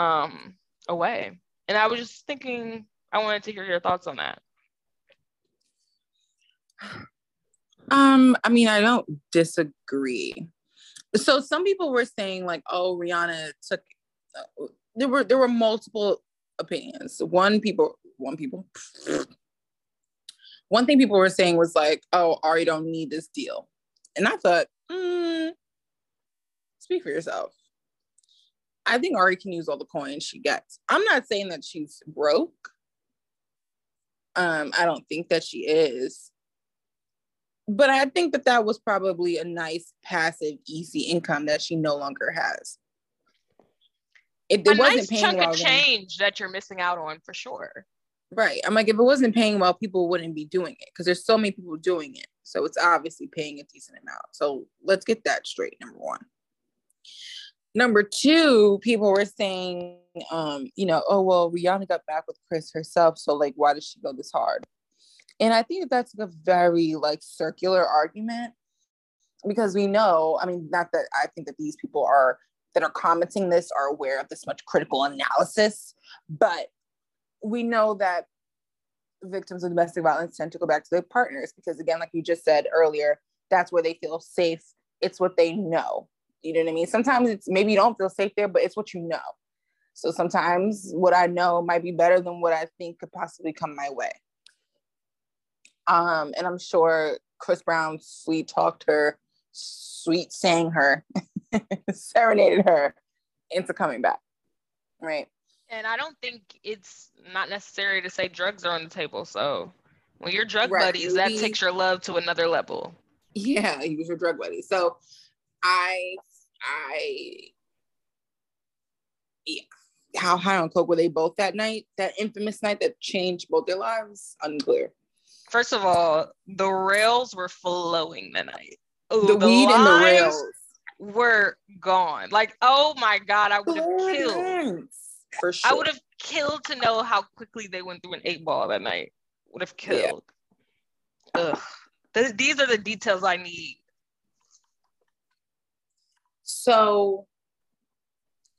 Um, away. And I was just thinking, I wanted to hear your thoughts on that. Um, I mean, I don't disagree. So some people were saying like, oh, Rihanna took. There were there were multiple opinions. One people, one people, one thing people were saying was like, oh, Ari don't need this deal, and I thought, mm, speak for yourself. I think Ari can use all the coins she gets. I'm not saying that she's broke. Um, I don't think that she is. But I think that that was probably a nice passive, easy income that she no longer has. It, it a wasn't nice paying chunk well, of change then, that you're missing out on for sure. Right. I'm like, if it wasn't paying well, people wouldn't be doing it because there's so many people doing it. So it's obviously paying a decent amount. So let's get that straight. Number one. Number two, people were saying, um, you know, oh well, Rihanna got back with Chris herself, so like, why does she go this hard? And I think that's a very like circular argument because we know, I mean, not that I think that these people are that are commenting this are aware of this much critical analysis, but we know that victims of domestic violence tend to go back to their partners because again, like you just said earlier, that's where they feel safe. It's what they know. You know what I mean? Sometimes it's maybe you don't feel safe there, but it's what you know. So sometimes what I know might be better than what I think could possibly come my way. Um, and I'm sure Chris Brown sweet talked her, sweet sang her, serenaded her into coming back. Right. And I don't think it's not necessary to say drugs are on the table. So when you're drug right. buddies, that takes your love to another level. Yeah, he was your drug buddy. So I I yeah. How high on coke were they both that night? That infamous night that changed both their lives? Unclear. First of all, the rails were flowing that night. Ooh, the, the weed and the rails were gone. Like, oh my god, I would have killed. For sure. I would have killed to know how quickly they went through an eight ball that night. Would have killed. Yeah. Ugh. Th- these are the details I need so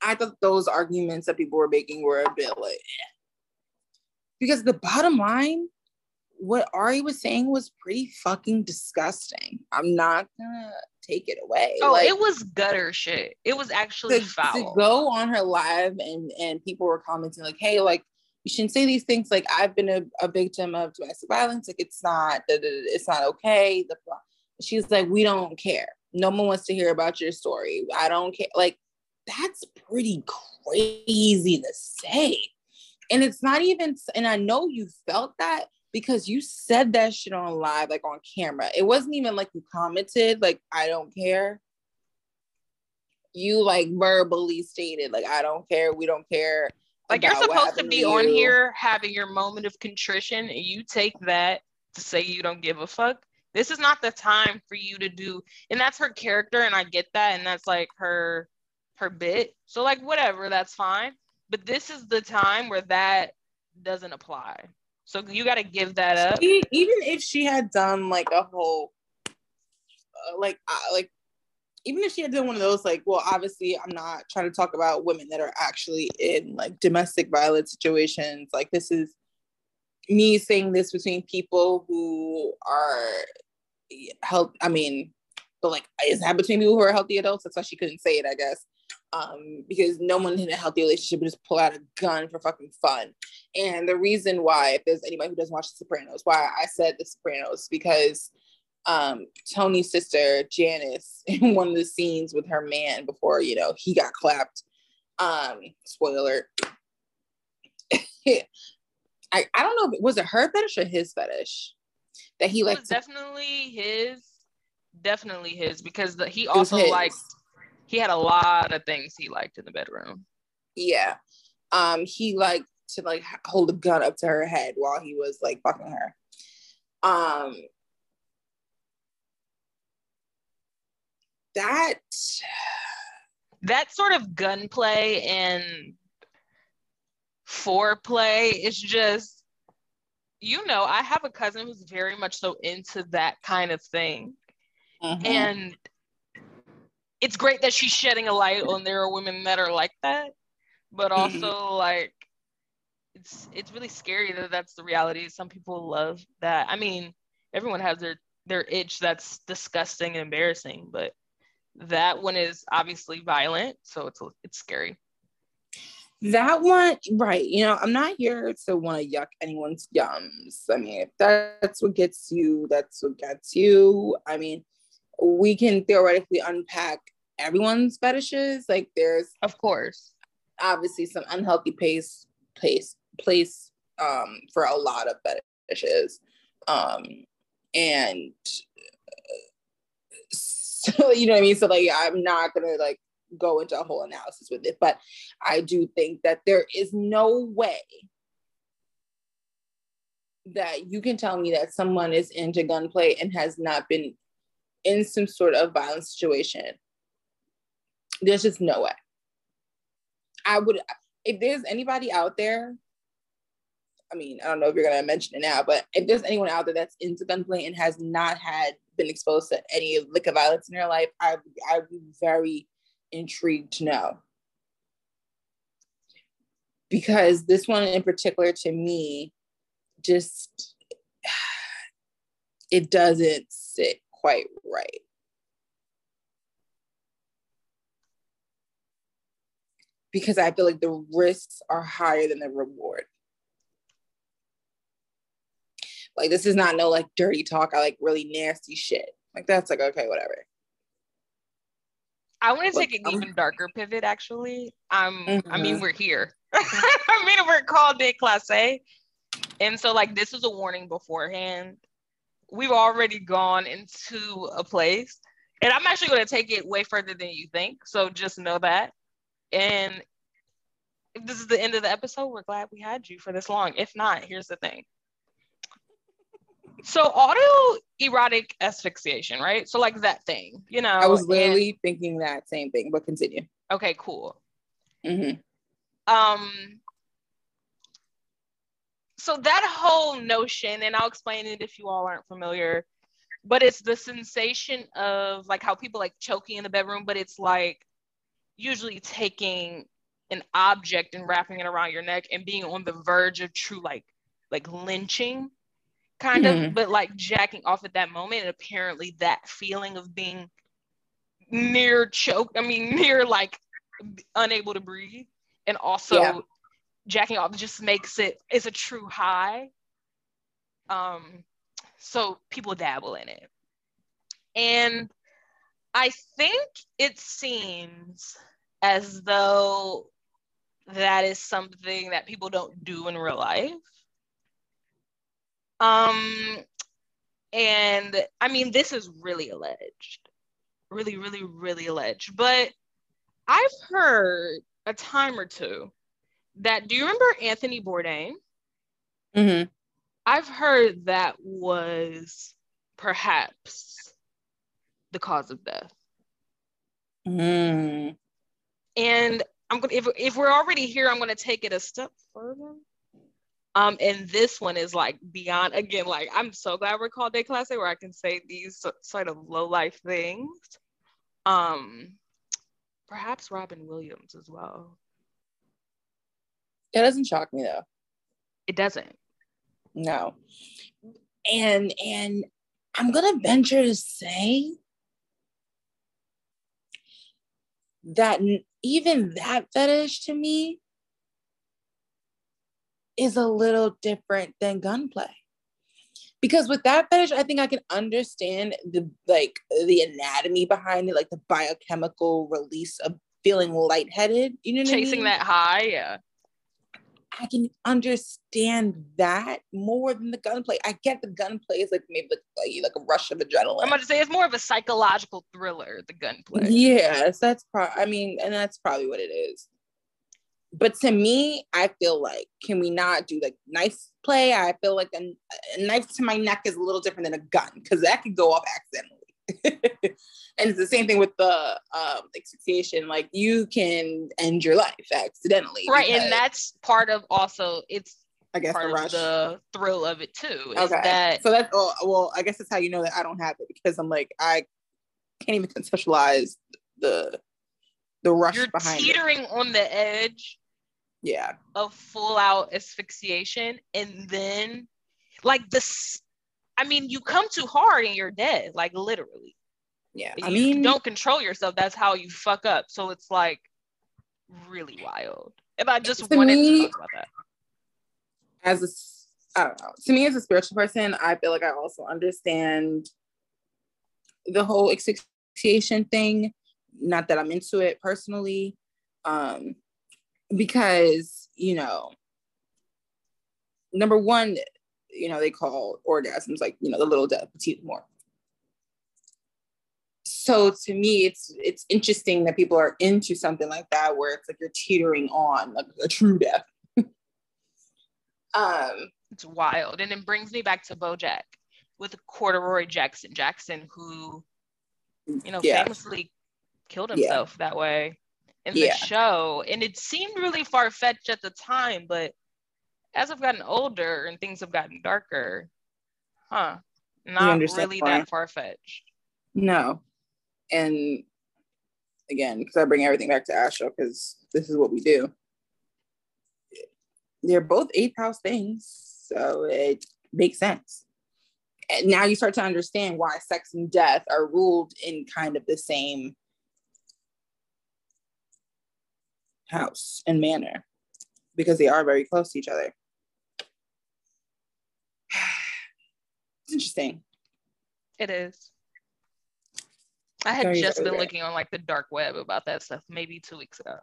I thought those arguments that people were making were a bit like, eh. because the bottom line, what Ari was saying was pretty fucking disgusting. I'm not gonna take it away. Oh, like, it was gutter shit. It was actually to, foul. To go on her live and and people were commenting like, "Hey, like you shouldn't say these things." Like I've been a, a victim of domestic violence. Like it's not it's not okay. The she's like, we don't care. No one wants to hear about your story. I don't care. Like, that's pretty crazy to say. And it's not even, and I know you felt that because you said that shit on live, like on camera. It wasn't even like you commented, like, I don't care. You like verbally stated, like, I don't care. We don't care. Like, you're supposed to be to on here having your moment of contrition, and you take that to say you don't give a fuck this is not the time for you to do and that's her character and i get that and that's like her her bit so like whatever that's fine but this is the time where that doesn't apply so you got to give that up even if she had done like a whole uh, like uh, like even if she had done one of those like well obviously i'm not trying to talk about women that are actually in like domestic violence situations like this is me saying this between people who are health. I mean, but like, is that between people who are healthy adults? That's why she couldn't say it, I guess. Um, because no one in a healthy relationship would just pull out a gun for fucking fun. And the reason why, if there's anybody who doesn't watch The Sopranos, why I said The Sopranos, because um, Tony's sister Janice in one of the scenes with her man before you know he got clapped. Um, spoiler. I, I don't know if it was it her fetish or his fetish that he like definitely his definitely his because the, he also liked he had a lot of things he liked in the bedroom yeah um he liked to like hold a gun up to her head while he was like fucking her um that that sort of gunplay and foreplay is just you know, I have a cousin who's very much so into that kind of thing. Mm-hmm. And it's great that she's shedding a light on there are women that are like that, but mm-hmm. also like it's it's really scary that that's the reality. Some people love that. I mean, everyone has their their itch that's disgusting and embarrassing, but that one is obviously violent, so it's it's scary. That one, right? You know, I'm not here to want to yuck anyone's yums. I mean, if that's what gets you, that's what gets you. I mean, we can theoretically unpack everyone's fetishes. Like, there's of course, obviously some unhealthy pace, place, place um, for a lot of fetishes, um, and so you know what I mean. So like, I'm not gonna like go into a whole analysis with it, but I do think that there is no way that you can tell me that someone is into gunplay and has not been in some sort of violent situation. There's just no way. I would, if there's anybody out there, I mean, I don't know if you're gonna mention it now, but if there's anyone out there that's into gunplay and has not had been exposed to any liquor violence in their life, I I would be very intrigued to know. Because this one in particular to me just it doesn't sit quite right. Because I feel like the risks are higher than the reward. Like this is not no like dirty talk. I like really nasty shit. Like that's like okay, whatever. I want to take an even darker pivot. Actually, um, mm-hmm. I mean mm-hmm. we're here. I mean we're called déclassé, and so like this is a warning beforehand. We've already gone into a place, and I'm actually going to take it way further than you think. So just know that. And if this is the end of the episode, we're glad we had you for this long. If not, here's the thing so auto erotic asphyxiation, right? So like that thing, you know. I was literally and, thinking that same thing, but continue. Okay, cool. Mm-hmm. Um. So that whole notion, and I'll explain it if you all aren't familiar, but it's the sensation of like how people like choking in the bedroom, but it's like usually taking an object and wrapping it around your neck and being on the verge of true like like lynching kind mm-hmm. of, but like jacking off at that moment. And apparently that feeling of being near choke, I mean, near like unable to breathe and also yeah. Jacking off just makes it, it's a true high. Um, so people dabble in it. And I think it seems as though that is something that people don't do in real life. Um, and I mean, this is really alleged, really, really, really alleged. But I've heard a time or two that. Do you remember Anthony Bourdain? Mm-hmm. I've heard that was perhaps the cause of death. Mm. And I'm gonna if if we're already here, I'm gonna take it a step further. Um, and this one is like beyond again, like I'm so glad we're called déclassé where I can say these sort of low life things. Um, perhaps Robin Williams as well. It doesn't shock me though. It doesn't. No. And and I'm gonna venture to say that even that fetish to me is a little different than gunplay. Because with that fetish, I think I can understand the like the anatomy behind it, like the biochemical release of feeling lightheaded. You know, chasing I mean? that high, yeah. I can understand that more than the gunplay. I get the gunplay is like maybe like, like a rush of adrenaline. I'm about to say it's more of a psychological thriller. The gunplay. Yes, that's probably. I mean, and that's probably what it is but to me, I feel like can we not do like knife play? I feel like a, a knife to my neck is a little different than a gun because that could go off accidentally. and it's the same thing with the um, asphyxiation. Like you can end your life accidentally, right? And that's part of also it's I guess part the, rush. the thrill of it too. okay, that... so that's oh, well. I guess that's how you know that I don't have it because I'm like I can't even conceptualize the the rush You're behind teetering it. on the edge Yeah. of full out asphyxiation and then like this I mean you come too hard and you're dead like literally Yeah. you I mean, don't control yourself that's how you fuck up so it's like really wild If I just wanted me- to talk about that as a, I don't know. To me, as a spiritual person, I feel like I also understand the whole asphyxiation thing. Not that I'm into it personally, um, because you know, number one, you know, they call orgasms like you know the little death petite mort. So to me, it's it's interesting that people are into something like that, where it's like you're teetering on like a true death. um, it's wild and it brings me back to Bojack with corduroy Jackson Jackson who you know Yeah. famously killed Yeah. himself that way in the Yeah. show and it seemed really far-fetched at the time but as I've gotten older and things have gotten darker huh not really why. that far-fetched No. And again, because I bring everything back to Astro, because this is what we do. They're both eighth house things. So it makes sense. And now you start to understand why sex and death are ruled in kind of the same house and manner because they are very close to each other. It's interesting. it is I had just been rare. looking on like the dark web about that stuff maybe two weeks ago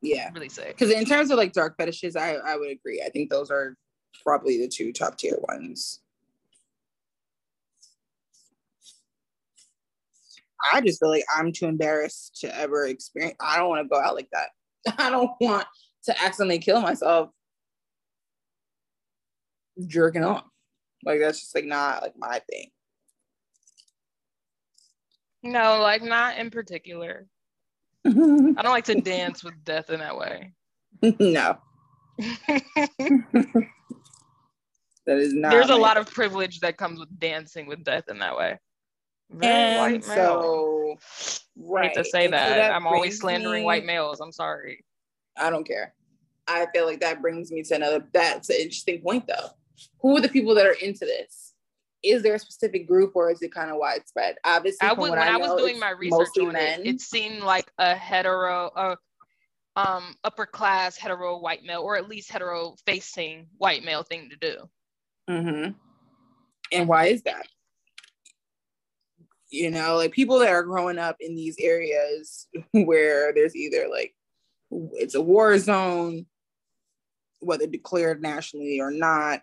Yeah. really sick Because in terms of like dark fetishes, I, I would agree. I think those are probably the two top tier ones. I just feel like I'm too embarrassed to ever experience. I don't want to go out like that. I don't want to accidentally kill myself jerking off. Like that's just like not like my thing. no like not in particular I don't like to dance with death in that way. no, that is not. There's a lot of privilege that comes with dancing with death in that way. Very and white male. so I right hate to say And so that. I'm always slandering me- white males. I'm sorry. I don't care. I feel like that brings me to another. That's an interesting point, though. Who are the people that are into this? Is there a specific group, or is it kind of widespread? Obviously, I was when I, I was doing my research on men. it, it seemed like a hetero, uh, um, upper class hetero white male, or at least hetero facing white male thing to do. Mm-hmm. And why is that? You know, like people that are growing up in these areas where there's either like it's a war zone, whether declared nationally or not.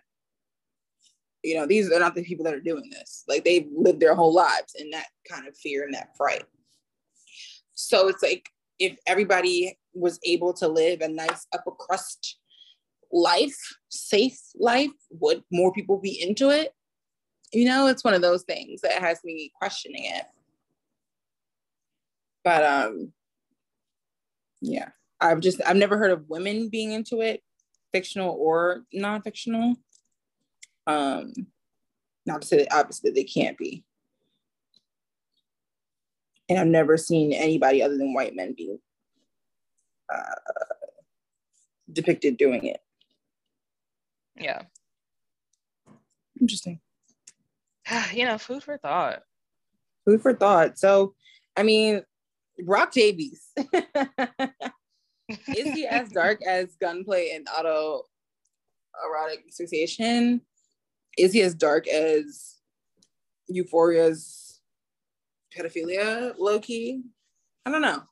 You know, these are not the people that are doing this. Like they've lived their whole lives in that kind of fear and that fright. So it's like if everybody was able to live a nice upper crust life, safe life, would more people be into it? You know, it's one of those things that has me questioning it. But um yeah, I've just I've never heard of women being into it, fictional or non-fictional. Um not to say that obviously they can't be. And I've never seen anybody other than white men being uh, depicted doing it. Yeah. Interesting. you know, food for thought. Food for thought. So, I mean, Brock Davies. Is he as dark as gunplay and auto erotic asphyxiation? Is he as dark as Euphoria's pedophilia, low key? I don't know.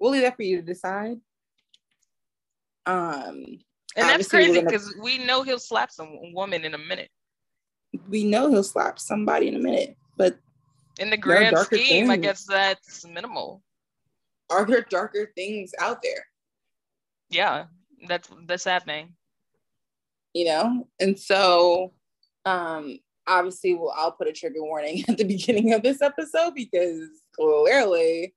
We'll leave that for you to decide. Um, And that's crazy gonna- because we know he'll slap some woman in a minute. we know he'll slap somebody in a minute, but In the grand scheme, I guess that's minimal. Are there darker things out there? Yeah, that's that's happening. you know and so um obviously well i'll put a trigger warning at the beginning of this episode because clearly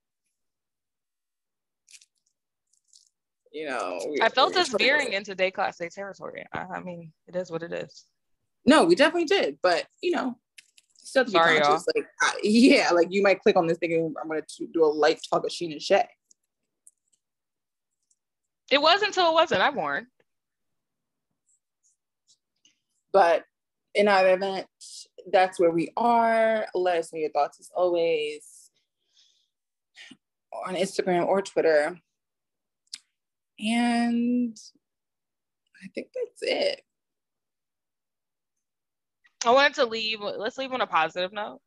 you know we- I felt us veering into déclassé territory. I, I mean, it is what it is. no we definitely did but you know still to Sorry, y'all. like I, yeah like you might click on this thing and i'm gonna t- do a light talk of Scheana Shay It was until it wasn't. I warned. But in either event, that's where we are. Let us know your thoughts as always on Instagram or Twitter. And I think that's it. I wanted to leave. Let's leave on a positive note.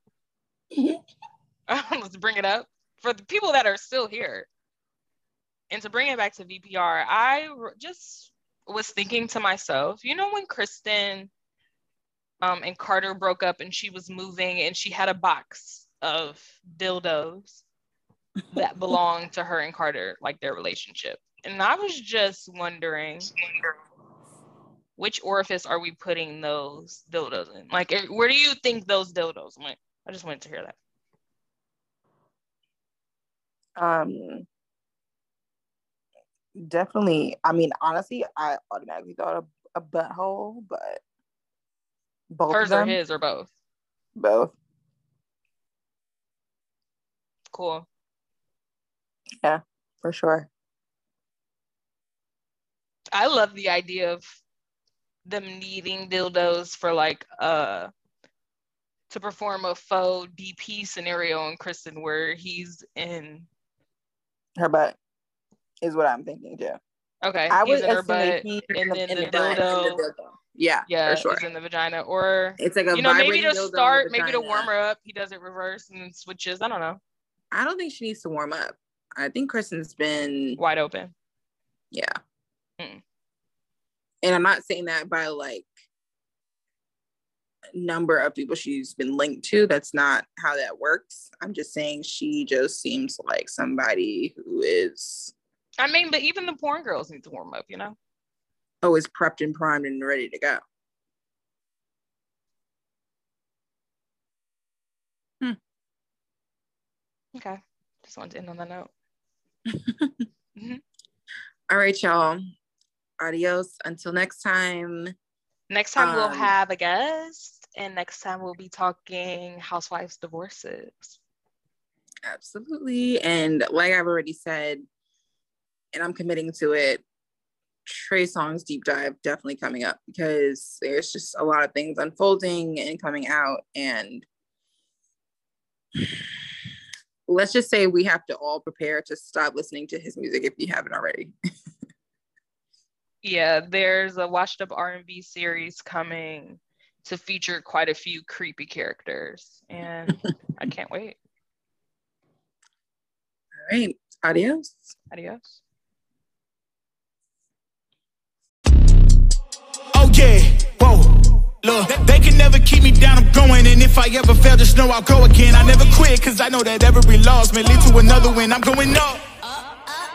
let's bring it up for the people that are still here. And to bring it back to VPR, I just was thinking to myself, you know, when Kristen um, and Carter broke up and she was moving and she had a box of dildos that belonged to her and Carter, like their relationship. And I was just wondering which orifice are we putting those dildos in? Like, eh, where do you think those dildos went? I just wanted to hear that. Um, definitely. I mean, honestly, I automatically thought of a butthole, but both hers or his or both. Both. Cool. Yeah, for sure. I love the idea of them needing dildos for like uh to perform a faux DP scenario on Kristen where he's in her butt is what I'm thinking too. Okay. I he's in her butt and then the, the, dildo. the, dildo. Yeah, yeah, for sure. in the vagina, or it's like a you know maybe to start, maybe to warm her up, he does it reverse and switches. I don't know. I don't think she needs to warm up. I think Kristen's been wide open. Yeah. Mm. And I'm not saying that by like number of people she's been linked to. That's not how that works. I'm just saying she just seems like somebody who is. I mean, but even the porn girls need to warm up, you know? always prepped and primed and ready to go. Hmm. Okay. Just wanted to end on that note. mm-hmm. All right, y'all. Adios. Until next time. Next time um, we'll have a guest, and next time we'll be talking housewives divorces. Absolutely. And like I've already said, and I'm committing to it, Trey Songz deep dive definitely coming up because there's just a lot of things unfolding and coming out. And let's just say we have to all prepare to stop listening to his music if you haven't already. yeah, there's a washed up R&B series coming to feature quite a few creepy characters, and I can't wait. All right. Adios. Adios. Oh yeah, whoa. Look, they can never keep me down, I'm going. And if I ever fail, just know I'll go again. I never quit, cause I know that every loss may lead to another win. I'm going up.